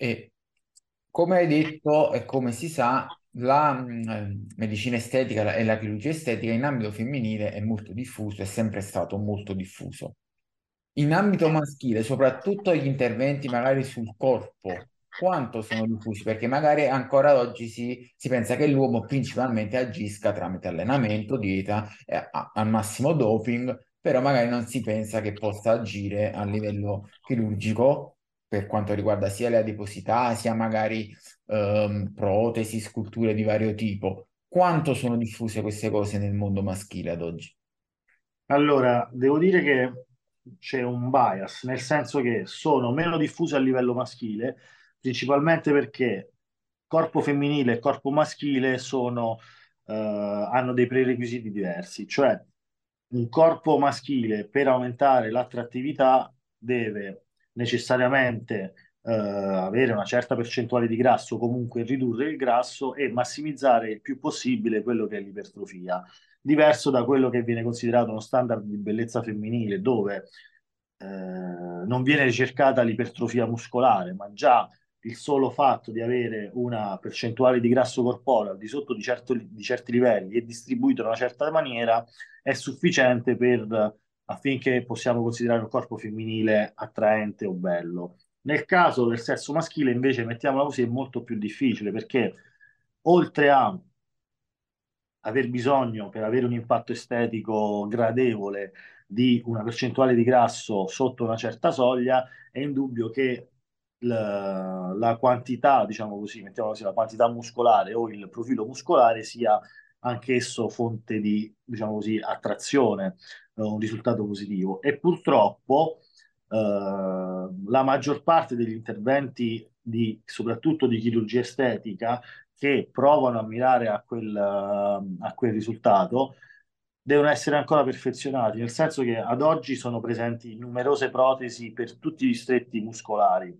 E come hai detto e come si sa, la mh, eh, medicina estetica e la chirurgia estetica in ambito femminile è molto diffuso, è sempre stato molto diffuso. In ambito maschile, soprattutto gli interventi magari sul corpo, quanto sono diffusi? Perché magari ancora oggi si, si pensa che l'uomo principalmente agisca tramite allenamento, dieta, eh, al massimo doping, però magari non si pensa che possa agire a livello chirurgico per quanto riguarda sia le adiposità, sia magari ehm, protesi, sculture di vario tipo. Quanto sono diffuse queste cose nel mondo maschile ad oggi? Allora, devo dire che c'è un bias, nel senso che sono meno diffuse a livello maschile, principalmente perché corpo femminile e corpo maschile sono, eh, hanno dei prerequisiti diversi, cioè un corpo maschile per aumentare l'attrattività deve necessariamente eh, avere una certa percentuale di grasso, comunque ridurre il grasso e massimizzare il più possibile quello che è l'ipertrofia, diverso da quello che viene considerato uno standard di bellezza femminile, dove eh, non viene ricercata l'ipertrofia muscolare, ma già il solo fatto di avere una percentuale di grasso corporeo al di sotto di, certo, di certi livelli e distribuito in una certa maniera è sufficiente per, affinché possiamo considerare un corpo femminile attraente o bello. Nel caso del sesso maschile, invece, mettiamola così, è molto più difficile perché oltre a aver bisogno per avere un impatto estetico gradevole di una percentuale di grasso sotto una certa soglia, è indubbio che la, la quantità, diciamo così, mettiamo così, la quantità muscolare o il profilo muscolare sia anch'esso fonte di, diciamo così, attrazione, eh, un risultato positivo. E purtroppo eh, la maggior parte degli interventi, di, soprattutto di chirurgia estetica, che provano a mirare a quel, a quel risultato, devono essere ancora perfezionati, nel senso che ad oggi sono presenti numerose protesi per tutti gli stretti muscolari,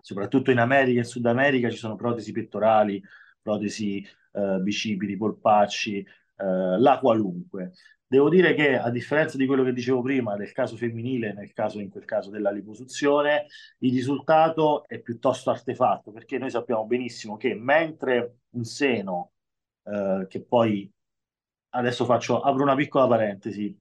soprattutto in America e in Sud America ci sono protesi pettorali, protesi eh, bicipiti, polpacci, eh, la qualunque. Devo dire che a differenza di quello che dicevo prima del caso femminile, nel caso in quel caso della liposuzione, il risultato è piuttosto artefatto perché noi sappiamo benissimo che mentre un seno, eh, che poi adesso faccio, apro una piccola parentesi,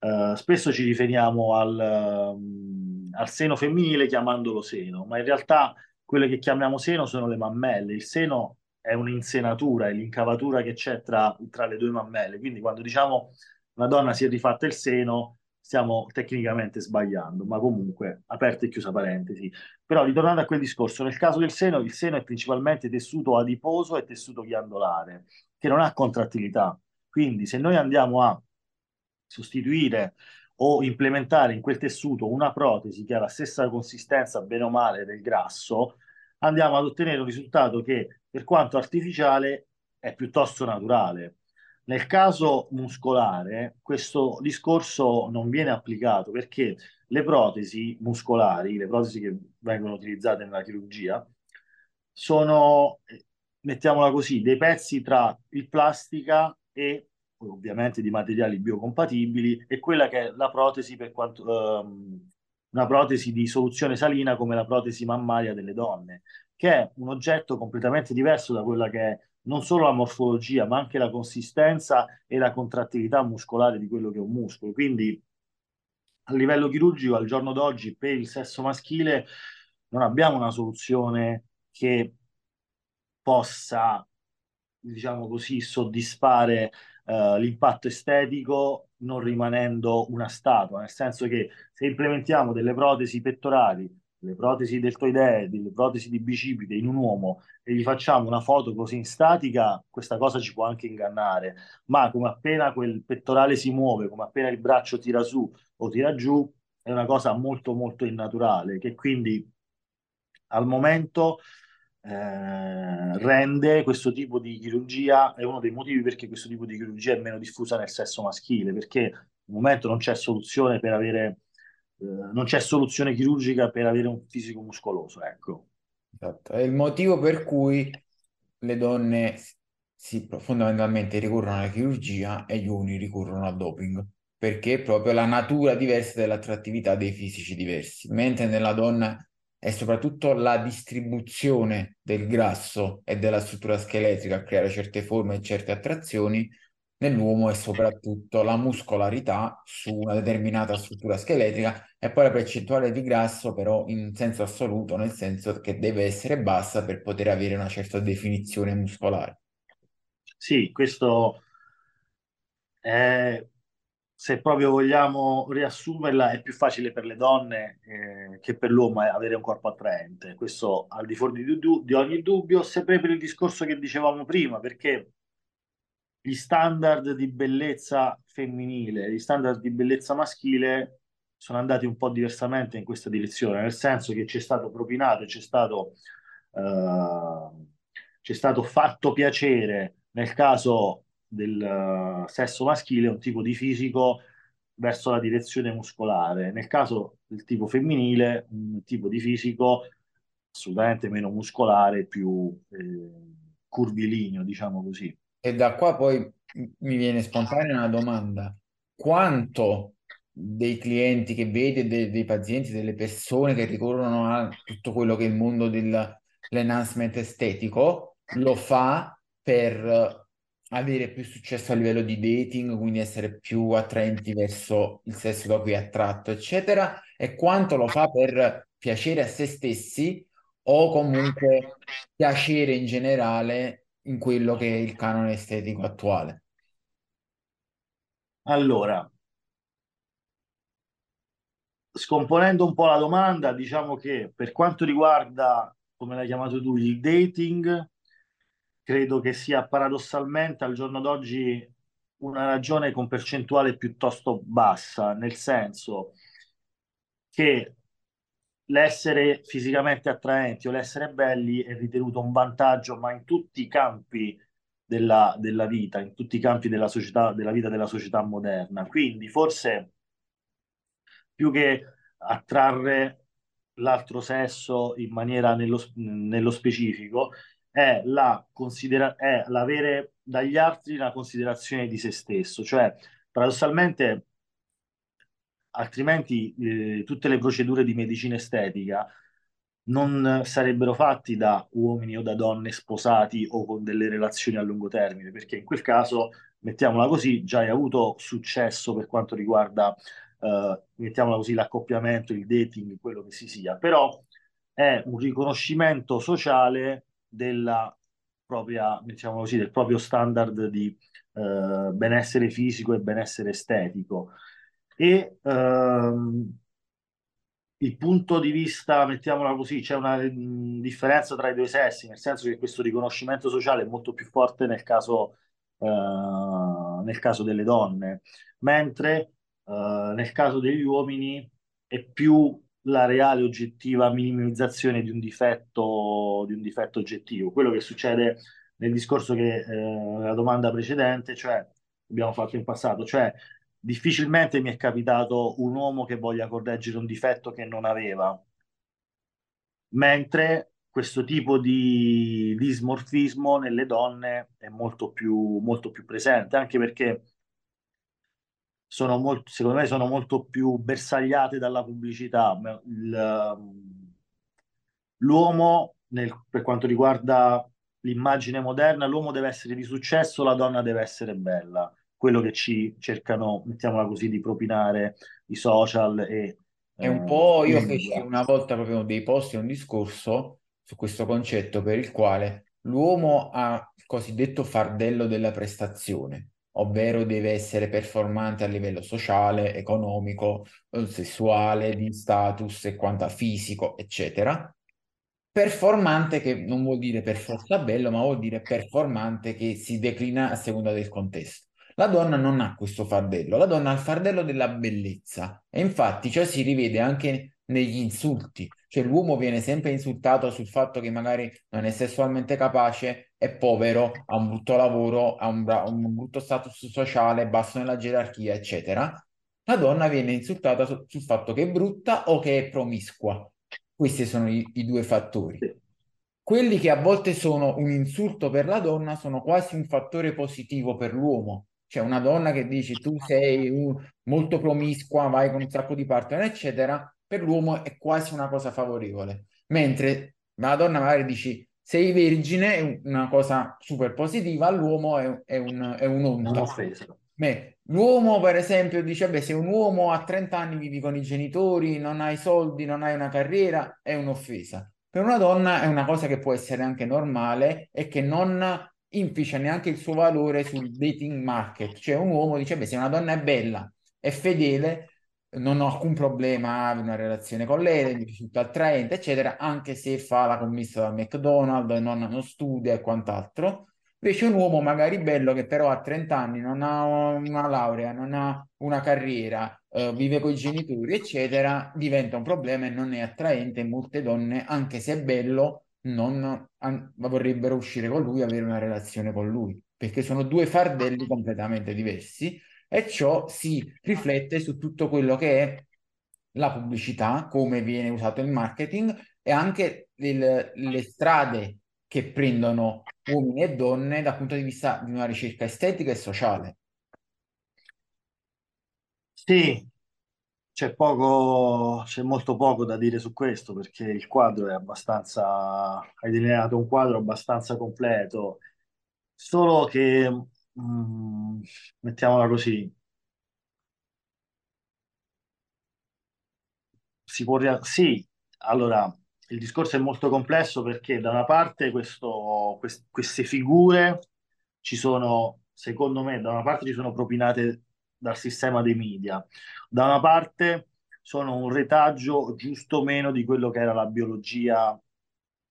eh, spesso ci riferiamo al, um, al seno femminile chiamandolo seno, ma in realtà quelle che chiamiamo seno sono le mammelle. Il seno è un'insenatura, è l'incavatura che c'è tra, tra, le due mammelle. Quindi quando diciamo una donna si è rifatta il seno, stiamo tecnicamente sbagliando, ma comunque, aperta e chiusa parentesi. Però ritornando a quel discorso, nel caso del seno, il seno è principalmente tessuto adiposo e tessuto ghiandolare, che non ha contrattilità. Quindi se noi andiamo a sostituire o implementare in quel tessuto una protesi che ha la stessa consistenza, bene o male, del grasso, andiamo ad ottenere un risultato che, per quanto artificiale, è piuttosto naturale. Nel caso muscolare, questo discorso non viene applicato perché le protesi muscolari, le protesi che vengono utilizzate nella chirurgia, sono, mettiamola così, dei pezzi tra il plastica e ovviamente di materiali biocompatibili e quella che è la protesi per quanto, ehm, una protesi di soluzione salina come la protesi mammaria delle donne, che è un oggetto completamente diverso da quella che è non solo la morfologia, ma anche la consistenza e la contrattività muscolare di quello che è un muscolo. Quindi a livello chirurgico, al giorno d'oggi, per il sesso maschile, non abbiamo una soluzione che possa, diciamo così, soddisfare uh, l'impatto estetico non rimanendo una statua, nel senso che se implementiamo delle protesi pettorali, delle protesi deltoidee, delle protesi di bicipite in un uomo e gli facciamo una foto così in statica, questa cosa ci può anche ingannare, ma come appena quel pettorale si muove, come appena il braccio tira su o tira giù, è una cosa molto molto innaturale che quindi al momento eh, rende questo tipo di chirurgia, è uno dei motivi perché questo tipo di chirurgia è meno diffusa nel sesso maschile, perché al momento non c'è soluzione per avere, non c'è soluzione chirurgica per avere un fisico muscoloso, ecco. Esatto. È il motivo per cui le donne si, fondamentalmente ricorrono alla chirurgia e gli uomini ricorrono al doping, perché è proprio la natura diversa dell'attrattività dei fisici diversi, mentre nella donna è soprattutto la distribuzione del grasso e della struttura scheletrica a creare certe forme e certe attrazioni, nell'uomo è soprattutto la muscolarità su una determinata struttura scheletrica e poi la percentuale di grasso però in senso assoluto, nel senso che deve essere bassa per poter avere una certa definizione muscolare. Sì, questo è, se proprio vogliamo riassumerla, è più facile per le donne eh, che per l'uomo avere un corpo attraente. Questo al di fuori di, di ogni dubbio, sempre per il discorso che dicevamo prima, perché gli standard di bellezza femminile, gli standard di bellezza maschile sono andati un po' diversamente in questa direzione, nel senso che c'è stato propinato, c'è stato, uh, c'è stato fatto piacere nel caso del uh, sesso maschile un tipo di fisico verso la direzione muscolare, nel caso del tipo femminile un tipo di fisico assolutamente meno muscolare, più eh, curvilineo, diciamo così. E da qua poi mi viene spontanea una domanda. Quanto dei clienti che vedi, dei, dei pazienti, delle persone che ricorrono a tutto quello che è il mondo dell'enhancement estetico, lo fa per avere più successo a livello di dating, quindi essere più attraenti verso il sesso da cui è attratto, eccetera, e quanto lo fa per piacere a se stessi o comunque piacere in generale in quello che è il canone estetico attuale? Allora, scomponendo un po' la domanda, diciamo che per quanto riguarda, come l'hai chiamato tu, il dating, credo che sia paradossalmente al giorno d'oggi una ragione con percentuale piuttosto bassa, nel senso che l'essere fisicamente attraenti o l'essere belli è ritenuto un vantaggio, ma in tutti i campi della, della vita, in tutti i campi della società, della vita della società moderna. Quindi forse più che attrarre l'altro sesso in maniera nello, nello specifico, è, la considera- è l'avere dagli altri la considerazione di se stesso, cioè paradossalmente altrimenti eh, tutte le procedure di medicina estetica non sarebbero fatti da uomini o da donne sposati o con delle relazioni a lungo termine, perché in quel caso, mettiamola così, già hai avuto successo per quanto riguarda, eh, mettiamola così, l'accoppiamento, il dating, quello che si sia, però è un riconoscimento sociale della propria, diciamo così, del proprio standard di eh, benessere fisico e benessere estetico. E ehm, il punto di vista, mettiamola così, c'è una mh, differenza tra i due sessi, nel senso che questo riconoscimento sociale è molto più forte nel caso, eh, nel caso delle donne, mentre eh, nel caso degli uomini è più la reale oggettiva minimizzazione di un difetto, di un difetto oggettivo. Quello che succede nel discorso che eh, la domanda precedente, cioè abbiamo fatto in passato, cioè difficilmente mi è capitato un uomo che voglia correggere un difetto che non aveva, mentre questo tipo di dismorfismo nelle donne è molto più, molto più presente, anche perché sono molto, secondo me sono molto più bersagliate dalla pubblicità. l'uomo, nel, per quanto riguarda l'immagine moderna, l'uomo deve essere di successo, la donna deve essere bella quello che ci cercano, mettiamola così, di propinare i social e... È un po', io feci una volta proprio dei post e un discorso su questo concetto per il quale l'uomo ha il cosiddetto fardello della prestazione, ovvero deve essere performante a livello sociale, economico, sessuale, di status e quanto fisico, eccetera. Performante che non vuol dire per forza bello, ma vuol dire performante che si declina a seconda del contesto. La donna non ha questo fardello, la donna ha il fardello della bellezza e infatti ciò si rivede anche negli insulti, cioè l'uomo viene sempre insultato sul fatto che magari non è sessualmente capace, è povero, ha un brutto lavoro, ha un, bra- un brutto status sociale, basso nella gerarchia, eccetera. La donna viene insultata su- sul fatto che è brutta o che è promiscua. Questi sono i, i due fattori. Quelli che a volte sono un insulto per la donna sono quasi un fattore positivo per l'uomo cioè una donna che dici tu sei uh, molto promiscua, vai con un sacco di partner, eccetera, per l'uomo è quasi una cosa favorevole. mentre la donna magari dici sei vergine è una cosa super positiva, l'uomo è, è, un, è un'onta. Beh, l'uomo, per esempio, dice: Beh, se un uomo a 30 anni vivi con i genitori, non hai soldi, non hai una carriera, è un'offesa. Per una donna è una cosa che può essere anche normale e che non inficia neanche il suo valore sul dating market. Cioè, un uomo dice: Beh, se una donna è bella, è fedele, non ho alcun problema a una relazione con lei, mi risulta attraente, eccetera, anche se fa la commessa da McDonald's, non, non studia e quant'altro. Invece un uomo magari bello che però a 30 anni non ha una laurea, non ha una carriera, eh, vive con i genitori, eccetera, diventa un problema e non è attraente. Molte donne, anche se è bello, non an- vorrebbero uscire con lui, avere una relazione con lui, perché sono due fardelli completamente diversi e ciò si riflette su tutto quello che è la pubblicità, come viene usato il marketing e anche il, le strade che prendono uomini e donne dal punto di vista di una ricerca estetica e sociale. Sì, c'è poco, c'è molto poco da dire su questo perché il quadro è abbastanza, hai delineato un quadro abbastanza completo, solo che, mm, mettiamola così, si può, rea- sì, allora, il discorso è molto complesso perché da una parte questo- quest- queste figure ci sono, secondo me, da una parte ci sono propinate dal sistema dei media, da una parte sono un retaggio giusto meno di quello che era la biologia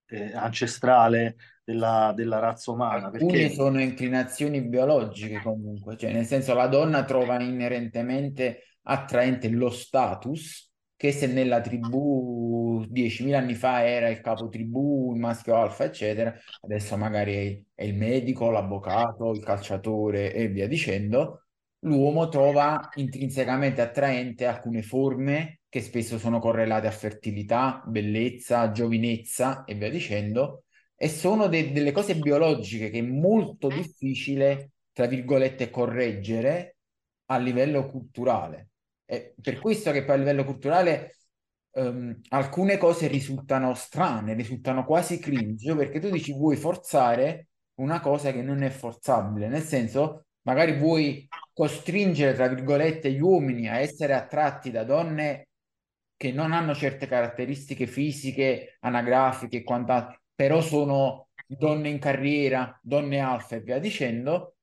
eh, ancestrale della, della razza umana. Alcune Perché sono inclinazioni biologiche comunque, cioè nel senso la donna trova inerentemente attraente lo status che se nella tribù 10.000 anni fa era il capo tribù, il maschio alfa, eccetera, adesso magari è il medico, l'avvocato, il calciatore e via dicendo, l'uomo trova intrinsecamente attraente alcune forme che spesso sono correlate a fertilità, bellezza, giovinezza e via dicendo, e sono de- delle cose biologiche che è molto difficile, tra virgolette, correggere a livello culturale. È per questo che poi a livello culturale ehm, alcune cose risultano strane, risultano quasi cringe, perché tu dici vuoi forzare una cosa che non è forzabile, nel senso magari vuoi costringere, tra virgolette, gli uomini a essere attratti da donne che non hanno certe caratteristiche fisiche, anagrafiche e quant'altro, però sono donne in carriera, donne alfa e via dicendo,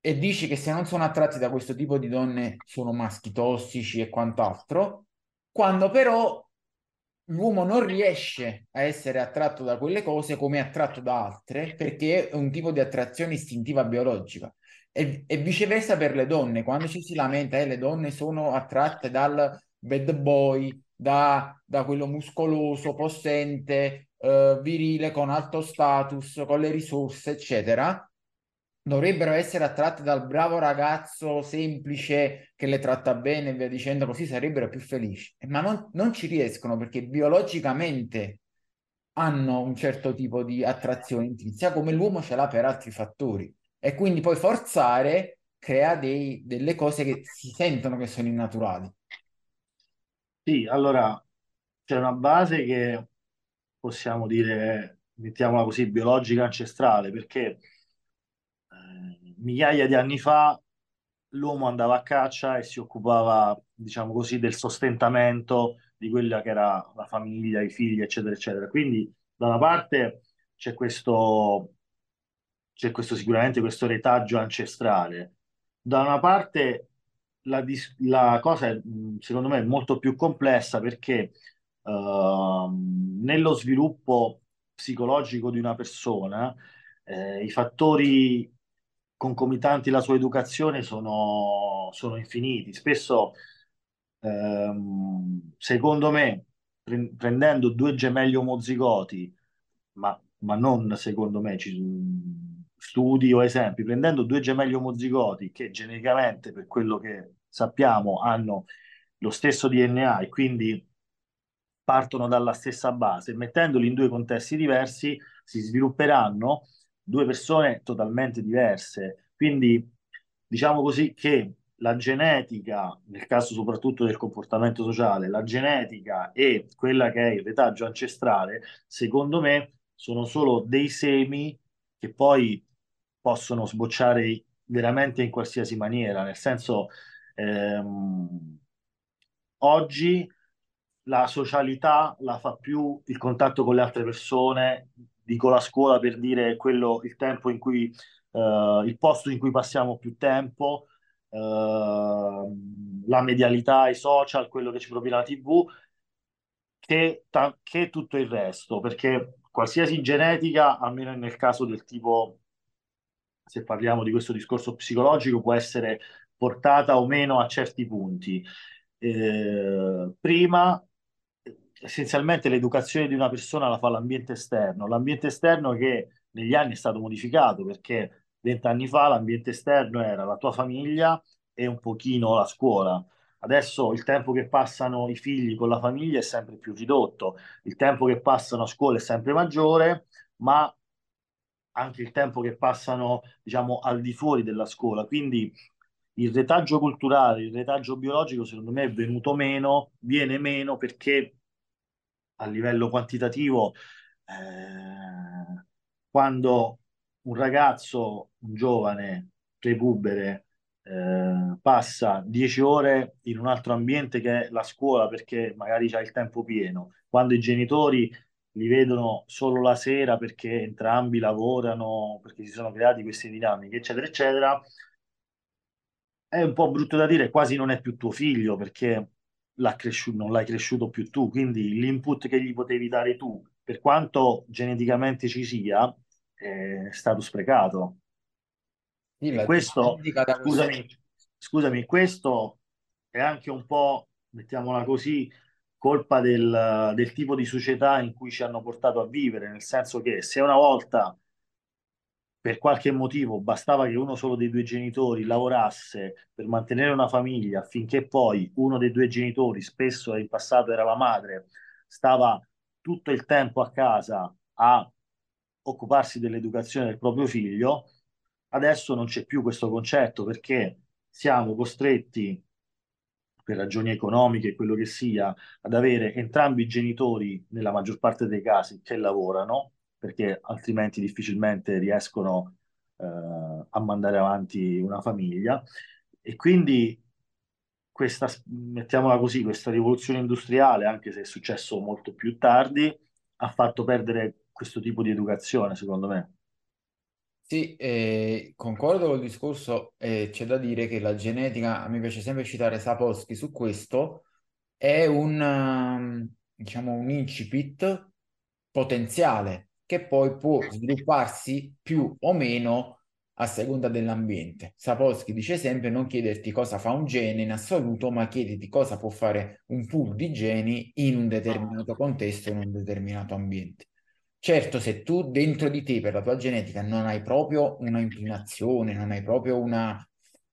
e dici che se non sono attratti da questo tipo di donne sono maschi tossici e quant'altro, quando però l'uomo non riesce a essere attratto da quelle cose come è attratto da altre, perché è un tipo di attrazione istintiva biologica. E, e viceversa per le donne, quando ci si lamenta, eh, le donne sono attratte dal bad boy, da, da quello muscoloso, possente, eh, virile, con alto status, con le risorse, eccetera dovrebbero essere attratte dal bravo ragazzo semplice che le tratta bene e via dicendo, così sarebbero più felici. Ma non, non ci riescono perché biologicamente hanno un certo tipo di attrazione intrinseca, come l'uomo ce l'ha per altri fattori. E quindi poi forzare crea dei, delle cose che si sentono che sono innaturali. sì, allora c'è una base che possiamo dire, mettiamola così, biologica ancestrale, perché migliaia di anni fa l'uomo andava a caccia e si occupava, diciamo così, del sostentamento di quella che era la famiglia, i figli, eccetera, eccetera. Quindi, da una parte c'è questo, c'è questo sicuramente questo retaggio ancestrale. Da una parte la, la cosa, è, secondo me, è molto più complessa perché ehm, nello sviluppo psicologico di una persona, eh, i fattori concomitanti alla sua educazione sono, sono infiniti. Spesso, ehm, secondo me, pre- prendendo due gemelli omozigoti, ma, ma non secondo me, ci, studi o esempi, prendendo due gemelli omozigoti che geneticamente, per quello che sappiamo, hanno lo stesso DNA e quindi partono dalla stessa base, mettendoli in due contesti diversi, si svilupperanno due persone totalmente diverse. Quindi diciamo così che la genetica, nel caso soprattutto del comportamento sociale, la genetica e quella che è il retaggio ancestrale, secondo me sono solo dei semi che poi possono sbocciare veramente in qualsiasi maniera, nel senso ehm, oggi la socialità la fa più il contatto con le altre persone, dico la scuola per dire quello, il tempo in cui, eh, il posto in cui passiamo più tempo, eh, la medialità, i social, quello che ci propone la TV, che, ta- che tutto il resto, perché qualsiasi genetica, almeno nel caso del tipo, se parliamo di questo discorso psicologico, può essere portata o meno a certi punti. Eh, prima, essenzialmente, l'educazione di una persona la fa l'ambiente esterno, l'ambiente esterno che negli anni è stato modificato perché vent'anni fa l'ambiente esterno era la tua famiglia e un pochino la scuola. Adesso il tempo che passano i figli con la famiglia è sempre più ridotto, il tempo che passano a scuola è sempre maggiore, ma anche il tempo che passano, diciamo, al di fuori della scuola. Quindi il retaggio culturale, il retaggio biologico, secondo me è venuto meno, viene meno perché a livello quantitativo, eh, quando un ragazzo, un giovane, prepubere, eh, passa 10 ore in un altro ambiente che è la scuola perché magari c'ha il tempo pieno, quando i genitori li vedono solo la sera perché entrambi lavorano, perché si sono creati queste dinamiche, eccetera, eccetera, è un po' brutto da dire, quasi non è più tuo figlio perché l'ha cresciuto, non l'hai cresciuto più tu, quindi l'input che gli potevi dare tu, per quanto geneticamente ci sia, è stato sprecato. Sì, E questo scusami, scusami, questo è anche un po', mettiamola così, colpa del, del tipo di società in cui ci hanno portato a vivere, nel senso che se una volta per qualche motivo bastava che uno solo dei due genitori lavorasse per mantenere una famiglia affinché poi uno dei due genitori, spesso in passato era la madre, stava tutto il tempo a casa a occuparsi dell'educazione del proprio figlio, adesso non c'è più questo concetto perché siamo costretti per ragioni economiche, quello che sia, ad avere entrambi i genitori, nella maggior parte dei casi, che lavorano, perché altrimenti difficilmente riescono eh, a mandare avanti una famiglia. E quindi questa, mettiamola così, questa rivoluzione industriale, anche se è successo molto più tardi, ha fatto perdere questo tipo di educazione, secondo me. Sì, eh, concordo col discorso, eh, c'è da dire che la genetica, a me piace sempre citare Sapolsky su questo, è un, um, diciamo, un incipit potenziale che poi può svilupparsi più o meno a seconda dell'ambiente. Sapolsky dice sempre non chiederti cosa fa un gene in assoluto, ma chiediti cosa può fare un pool di geni in un determinato contesto, in un determinato ambiente. Certo, se tu dentro di te, per la tua genetica, non hai proprio una inclinazione, non hai proprio una,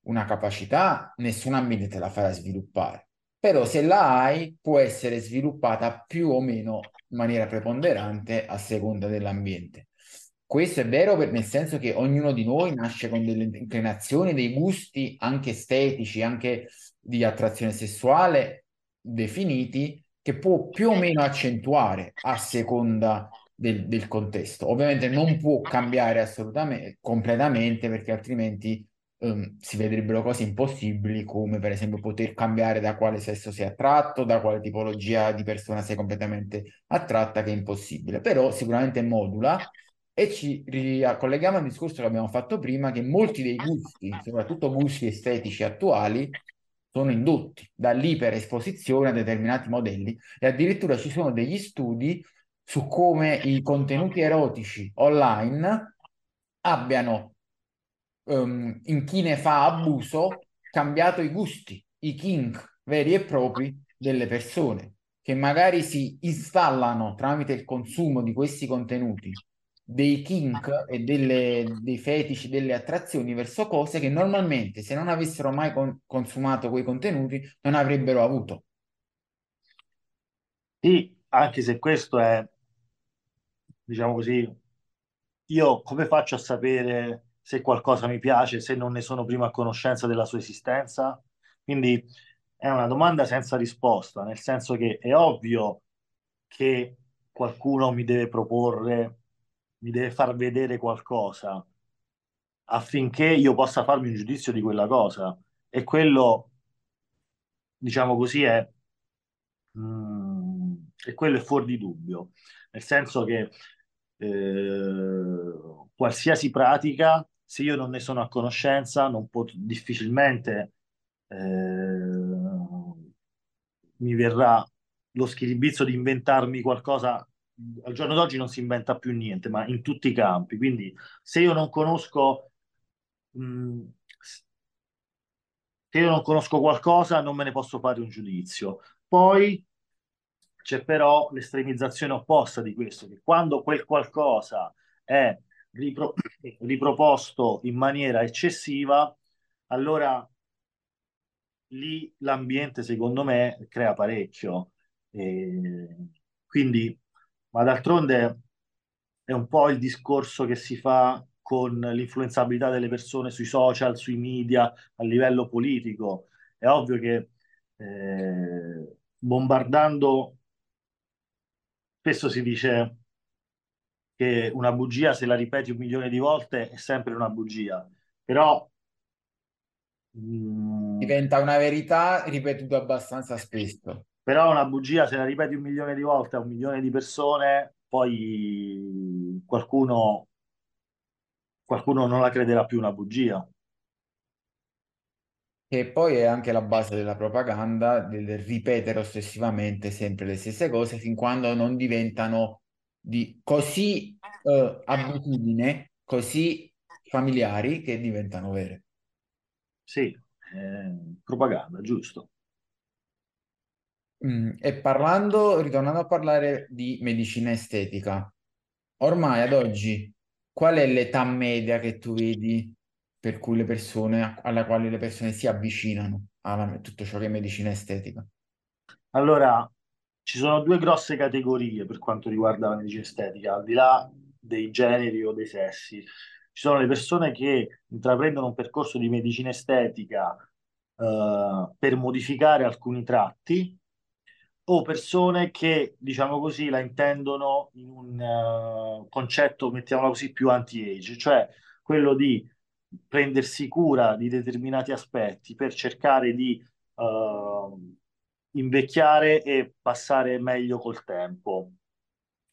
una capacità, nessun ambiente te la farà sviluppare. Però se la hai, può essere sviluppata più o meno in maniera preponderante a seconda dell'ambiente. Questo è vero per, nel senso che ognuno di noi nasce con delle inclinazioni, dei gusti anche estetici, anche di attrazione sessuale definiti, che può più o meno accentuare a seconda del, del contesto. Ovviamente non può cambiare assolutamente, completamente, perché altrimenti um, si vedrebbero cose impossibili, come per esempio poter cambiare da quale sesso sei attratto, da quale tipologia di persona sei completamente attratta, che è impossibile. Però sicuramente modula e ci ricolleghiamo al discorso che abbiamo fatto prima, che molti dei gusti, soprattutto gusti estetici attuali, sono indotti dall'iperesposizione a determinati modelli e addirittura ci sono degli studi su come i contenuti erotici online abbiano, um, in chi ne fa abuso, cambiato i gusti, i kink veri e propri delle persone, che magari si installano tramite il consumo di questi contenuti dei kink e delle, dei fetici, delle attrazioni verso cose che normalmente se non avessero mai con- consumato quei contenuti non avrebbero avuto. Sì, anche se questo è diciamo così, io come faccio a sapere se qualcosa mi piace se non ne sono prima a conoscenza della sua esistenza? Quindi è una domanda senza risposta, nel senso che è ovvio che qualcuno mi deve proporre, mi deve far vedere qualcosa affinché io possa farmi un giudizio di quella cosa. E quello, diciamo così, è, mm, e quello è fuori di dubbio, nel senso che eh, qualsiasi pratica, se io non ne sono a conoscenza, non pot- difficilmente eh, mi verrà lo schiribizzo di inventarmi qualcosa. Al giorno d'oggi non si inventa più niente, ma in tutti i campi. Quindi se io non conosco, mh, se io non conosco qualcosa, non me ne posso fare un giudizio. Poi c'è però l'estremizzazione opposta di questo, che quando quel qualcosa è ripro- riproposto in maniera eccessiva, allora lì l'ambiente, secondo me, crea parecchio. E quindi, ma d'altronde è un po' il discorso che si fa con l'influenzabilità delle persone sui social, sui media, a livello politico. È ovvio che eh, bombardando, spesso si dice che una bugia, se la ripeti un milione di volte, è sempre una bugia. Però mm, diventa una verità ripetuta abbastanza spesso. Però una bugia, se la ripeti un milione di volte a un milione di persone, poi qualcuno, qualcuno non la crederà più una bugia. Che poi è anche la base della propaganda, del ripetere ossessivamente sempre le stesse cose fin quando non diventano di così eh, abitudine, così familiari che diventano vere. Sì, eh, propaganda, giusto. Mm, e parlando, ritornando a parlare di medicina estetica, ormai ad oggi qual è l'età media che tu vedi per cui le persone, alla quale le persone si avvicinano a tutto ciò che è medicina estetica? Allora, ci sono due grosse categorie per quanto riguarda la medicina estetica, al di là dei generi o dei sessi. Ci sono le persone che intraprendono un percorso di medicina estetica eh, per modificare alcuni tratti o persone che, diciamo così, la intendono in un uh, concetto, mettiamolo così, più anti-age, cioè quello di prendersi cura di determinati aspetti per cercare di uh, invecchiare e passare meglio col tempo.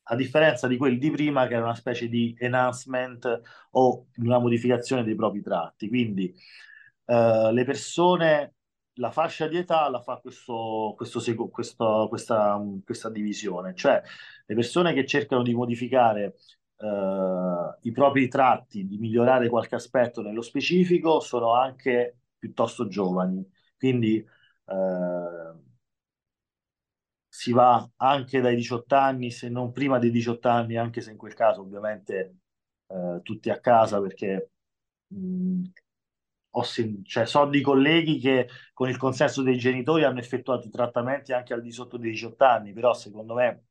A differenza di quelli di prima, che era una specie di enhancement o una modificazione dei propri tratti. Quindi uh, le persone la fascia di età la fa questo, questo, questo, questa, questa, divisione, cioè le persone che cercano di modificare eh, i propri tratti, di migliorare qualche aspetto nello specifico, sono anche piuttosto giovani, quindi eh, si va anche dai 18 anni, se non prima dei 18 anni, anche se in quel caso ovviamente eh, tutti a casa perché mh, ho cioè, so di colleghi che con il consenso dei genitori hanno effettuato i trattamenti anche al di sotto dei 18 anni, però secondo me...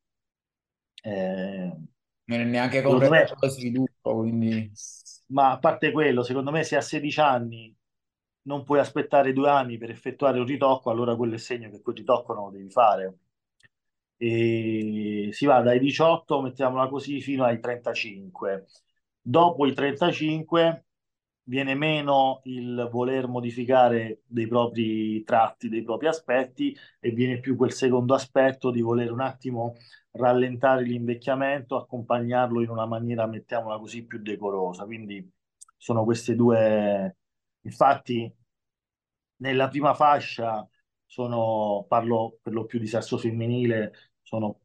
Eh, non è neanche completato lo sviluppo, quindi... Ma a parte quello, secondo me se a 16 anni non puoi aspettare due anni per effettuare un ritocco, allora quello è segno che quel ritocco non lo devi fare. E si va dai 18, mettiamola così, fino ai 35. Dopo i 35 viene meno il voler modificare dei propri tratti, dei propri aspetti e viene più quel secondo aspetto di voler un attimo rallentare l'invecchiamento, accompagnarlo in una maniera, mettiamola così, più decorosa. Quindi sono queste due. Infatti, nella prima fascia sono, parlo per lo più di sesso femminile, sono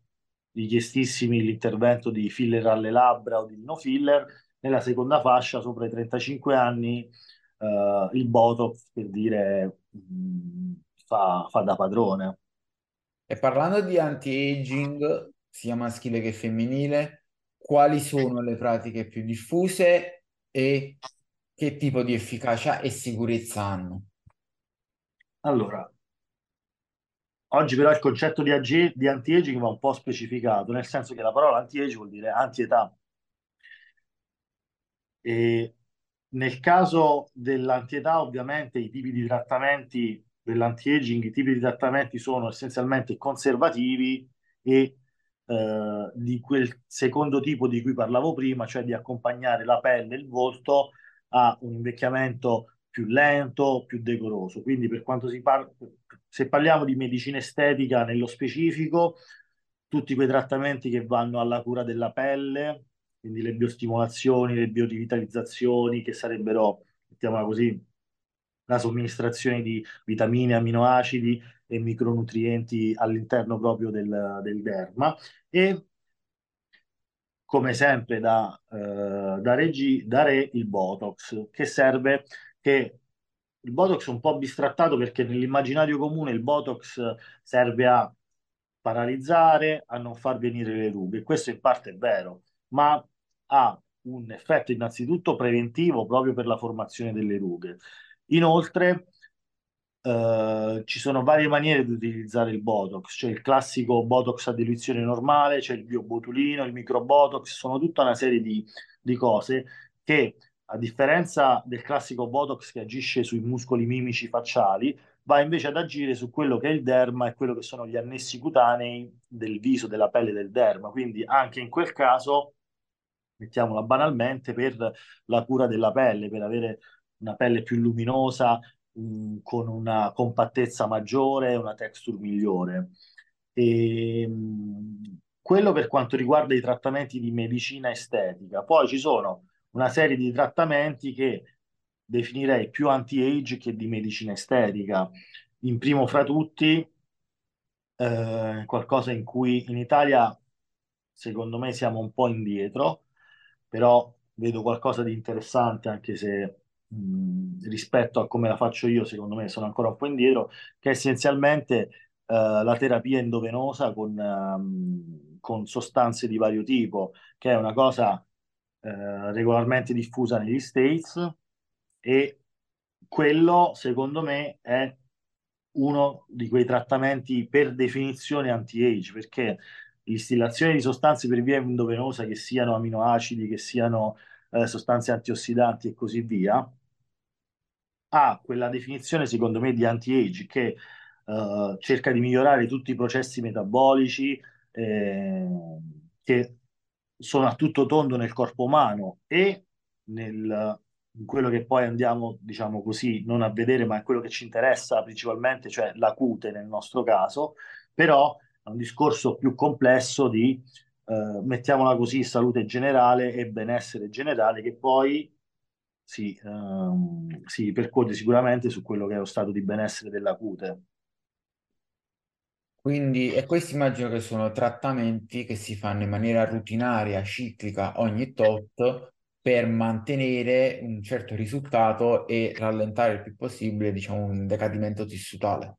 richiestissimi l'intervento di filler alle labbra o di no filler nella seconda fascia, sopra i 35 anni, eh, il Botox, per dire, mh, mm, fa, fa da padrone. E parlando di anti-aging, sia maschile che femminile, quali sono le pratiche più diffuse e che tipo di efficacia e sicurezza hanno? Allora, oggi però il concetto di, di anti-aging va un po' specificato, nel senso che la parola anti-aging vuol dire anti-età. E nel caso dell'antietà, ovviamente, i tipi di trattamenti dell'anti-aging, i tipi di trattamenti sono essenzialmente conservativi e eh, di quel secondo tipo di cui parlavo prima, cioè di accompagnare la pelle e il volto a un invecchiamento più lento, più decoroso. Quindi per quanto si parla, se parliamo di medicina estetica nello specifico, tutti quei trattamenti che vanno alla cura della pelle, quindi le biostimolazioni, le biorivitalizzazioni, che sarebbero, mettiamola così, la somministrazione di vitamine, aminoacidi e micronutrienti all'interno proprio del, del derma. E come sempre da, eh, da, regi, da re il Botox, che serve che il Botox è un po' bistrattato perché nell'immaginario comune il Botox serve a paralizzare, a non far venire le rughe. Questo in parte è vero, ma ha un effetto innanzitutto preventivo proprio per la formazione delle rughe. Inoltre, eh, ci sono varie maniere di utilizzare il Botox, c'è il classico Botox a diluizione normale, c'è il biobotulino, il microbotox, sono tutta una serie di, di cose che, a differenza del classico Botox che agisce sui muscoli mimici facciali, va invece ad agire su quello che è il derma e quello che sono gli annessi cutanei del viso, della pelle del derma. Quindi anche in quel caso, mettiamola banalmente, per la cura della pelle, per avere una pelle più luminosa, mh, con una compattezza maggiore una texture migliore. E, mh, quello per quanto riguarda i trattamenti di medicina estetica. Poi ci sono una serie di trattamenti che definirei più anti-age che di medicina estetica. In primo fra tutti, eh, qualcosa in cui in Italia, secondo me, siamo un po' indietro, però vedo qualcosa di interessante, anche se mh, rispetto a come la faccio io, secondo me sono ancora un po' indietro, che è essenzialmente eh, la terapia endovenosa con, ehm, con sostanze di vario tipo, che è una cosa eh, regolarmente diffusa negli States e quello, secondo me, è uno di quei trattamenti per definizione anti-age, perché l'istillazione di sostanze per via endovenosa, che siano aminoacidi, che siano eh, sostanze antiossidanti e così via, ha quella definizione, secondo me, di anti-age che eh, cerca di migliorare tutti i processi metabolici eh, che sono a tutto tondo nel corpo umano e nel, in quello che poi andiamo, diciamo così, non a vedere, ma è quello che ci interessa principalmente, cioè la cute nel nostro caso, però è un discorso più complesso di, eh, mettiamola così, salute generale e benessere generale, che poi si, um, si ripercuote sicuramente su quello che è lo stato di benessere della cute. Quindi, e questi immagino che sono trattamenti che si fanno in maniera rutinaria, ciclica, ogni tot, per mantenere un certo risultato e rallentare il più possibile, diciamo, un decadimento tissutale.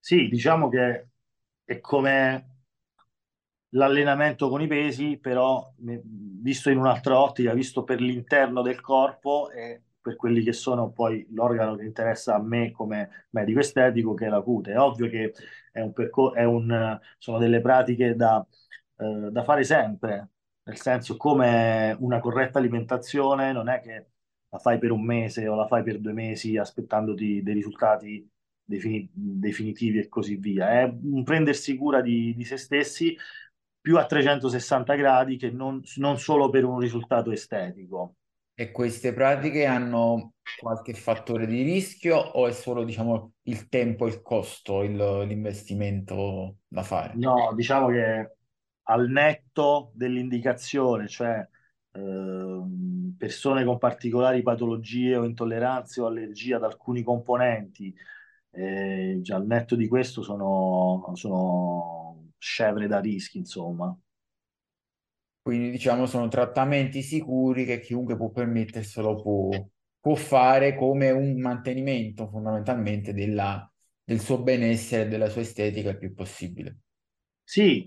Sì, diciamo che è come l'allenamento con i pesi, però visto in un'altra ottica, visto per l'interno del corpo e per quelli che sono poi l'organo che interessa a me come medico estetico, che è la cute. È ovvio che è un percor- è un, sono delle pratiche da, eh, da fare sempre, nel senso come una corretta alimentazione non è che la fai per un mese o la fai per due mesi aspettandoti dei risultati defini- definitivi e così via. È un prendersi cura di, di se stessi più a 360 gradi che non, non solo per un risultato estetico. E queste pratiche hanno qualche fattore di rischio o è solo, diciamo, il tempo, il costo, il- l'investimento da fare? No, diciamo che al netto dell'indicazione, cioè ehm, persone con particolari patologie o intolleranze o allergie ad alcuni componenti, eh, già al netto di questo sono, sono scevre da rischi, insomma. Quindi diciamo sono trattamenti sicuri che chiunque può permetterselo può, può fare come un mantenimento fondamentalmente della, del suo benessere della sua estetica il più possibile. Sì,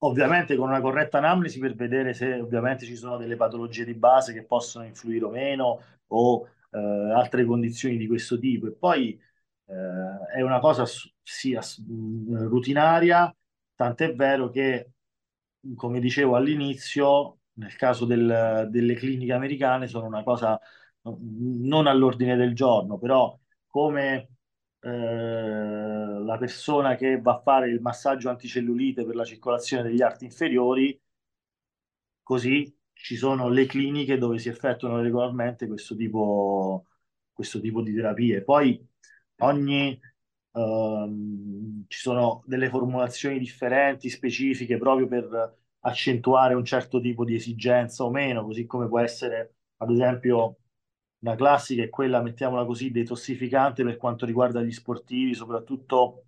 ovviamente con una corretta anamnesi per vedere se ovviamente ci sono delle patologie di base che possono influire o meno o eh, altre condizioni di questo tipo. E poi eh, è una cosa sia rutinaria, tant'è vero che, come dicevo all'inizio, nel caso del, delle cliniche americane sono una cosa non all'ordine del giorno, però come eh, la persona che va a fare il massaggio anticellulite per la circolazione degli arti inferiori, così ci sono le cliniche dove si effettuano regolarmente questo tipo, questo tipo di terapie. Poi ogni ehm, ci sono delle formulazioni differenti, specifiche, proprio per accentuare un certo tipo di esigenza o meno, così come può essere, ad esempio, una classica è quella, mettiamola così, detossificante per quanto riguarda gli sportivi, soprattutto,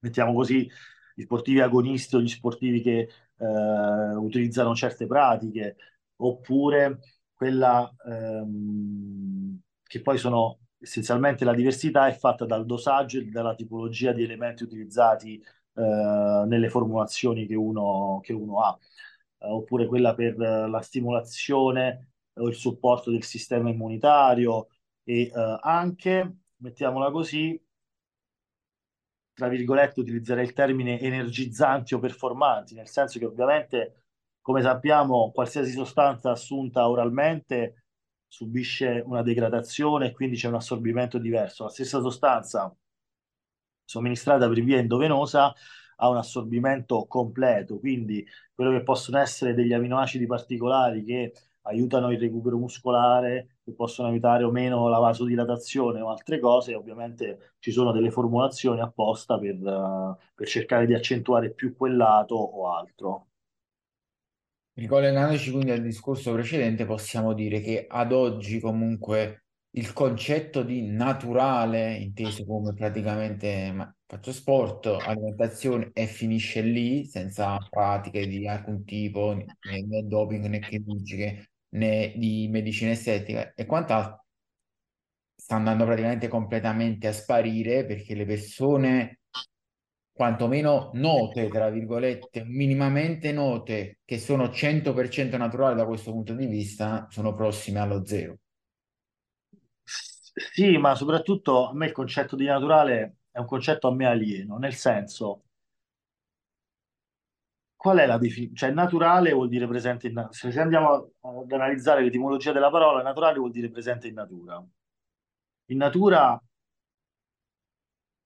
mettiamo così, gli sportivi agonisti o gli sportivi che eh, utilizzano certe pratiche, oppure quella ehm, che poi sono essenzialmente la diversità è fatta dal dosaggio e dalla tipologia di elementi utilizzati eh, nelle formulazioni che uno, che uno ha, eh, oppure quella per la stimolazione o il supporto del sistema immunitario e eh, anche, mettiamola così, tra virgolette, utilizzerei il termine energizzanti o performanti, nel senso che ovviamente, come sappiamo, qualsiasi sostanza assunta oralmente subisce una degradazione e quindi c'è un assorbimento diverso. La stessa sostanza somministrata per via endovenosa ha un assorbimento completo, quindi quello che possono essere degli aminoacidi particolari che aiutano il recupero muscolare, che possono aiutare o meno la vasodilatazione o altre cose, ovviamente ci sono delle formulazioni apposta per, uh, per cercare di accentuare più quel lato o altro. Ricollegandoci quindi al discorso precedente, possiamo dire che ad oggi comunque il concetto di naturale, inteso come praticamente faccio sport, alimentazione e finisce lì, senza pratiche di alcun tipo, né, né doping né chirurgiche né di medicina estetica e quant'altro, sta andando praticamente completamente a sparire perché le persone quantomeno note, tra virgolette, minimamente note, che sono 100% naturali da questo punto di vista, sono prossime allo zero. Sì, ma soprattutto a me il concetto di naturale è un concetto a me alieno, nel senso, qual è la definizione? Cioè, naturale vuol dire presente in natura. Se andiamo ad analizzare l'etimologia della parola, naturale vuol dire presente in natura. In natura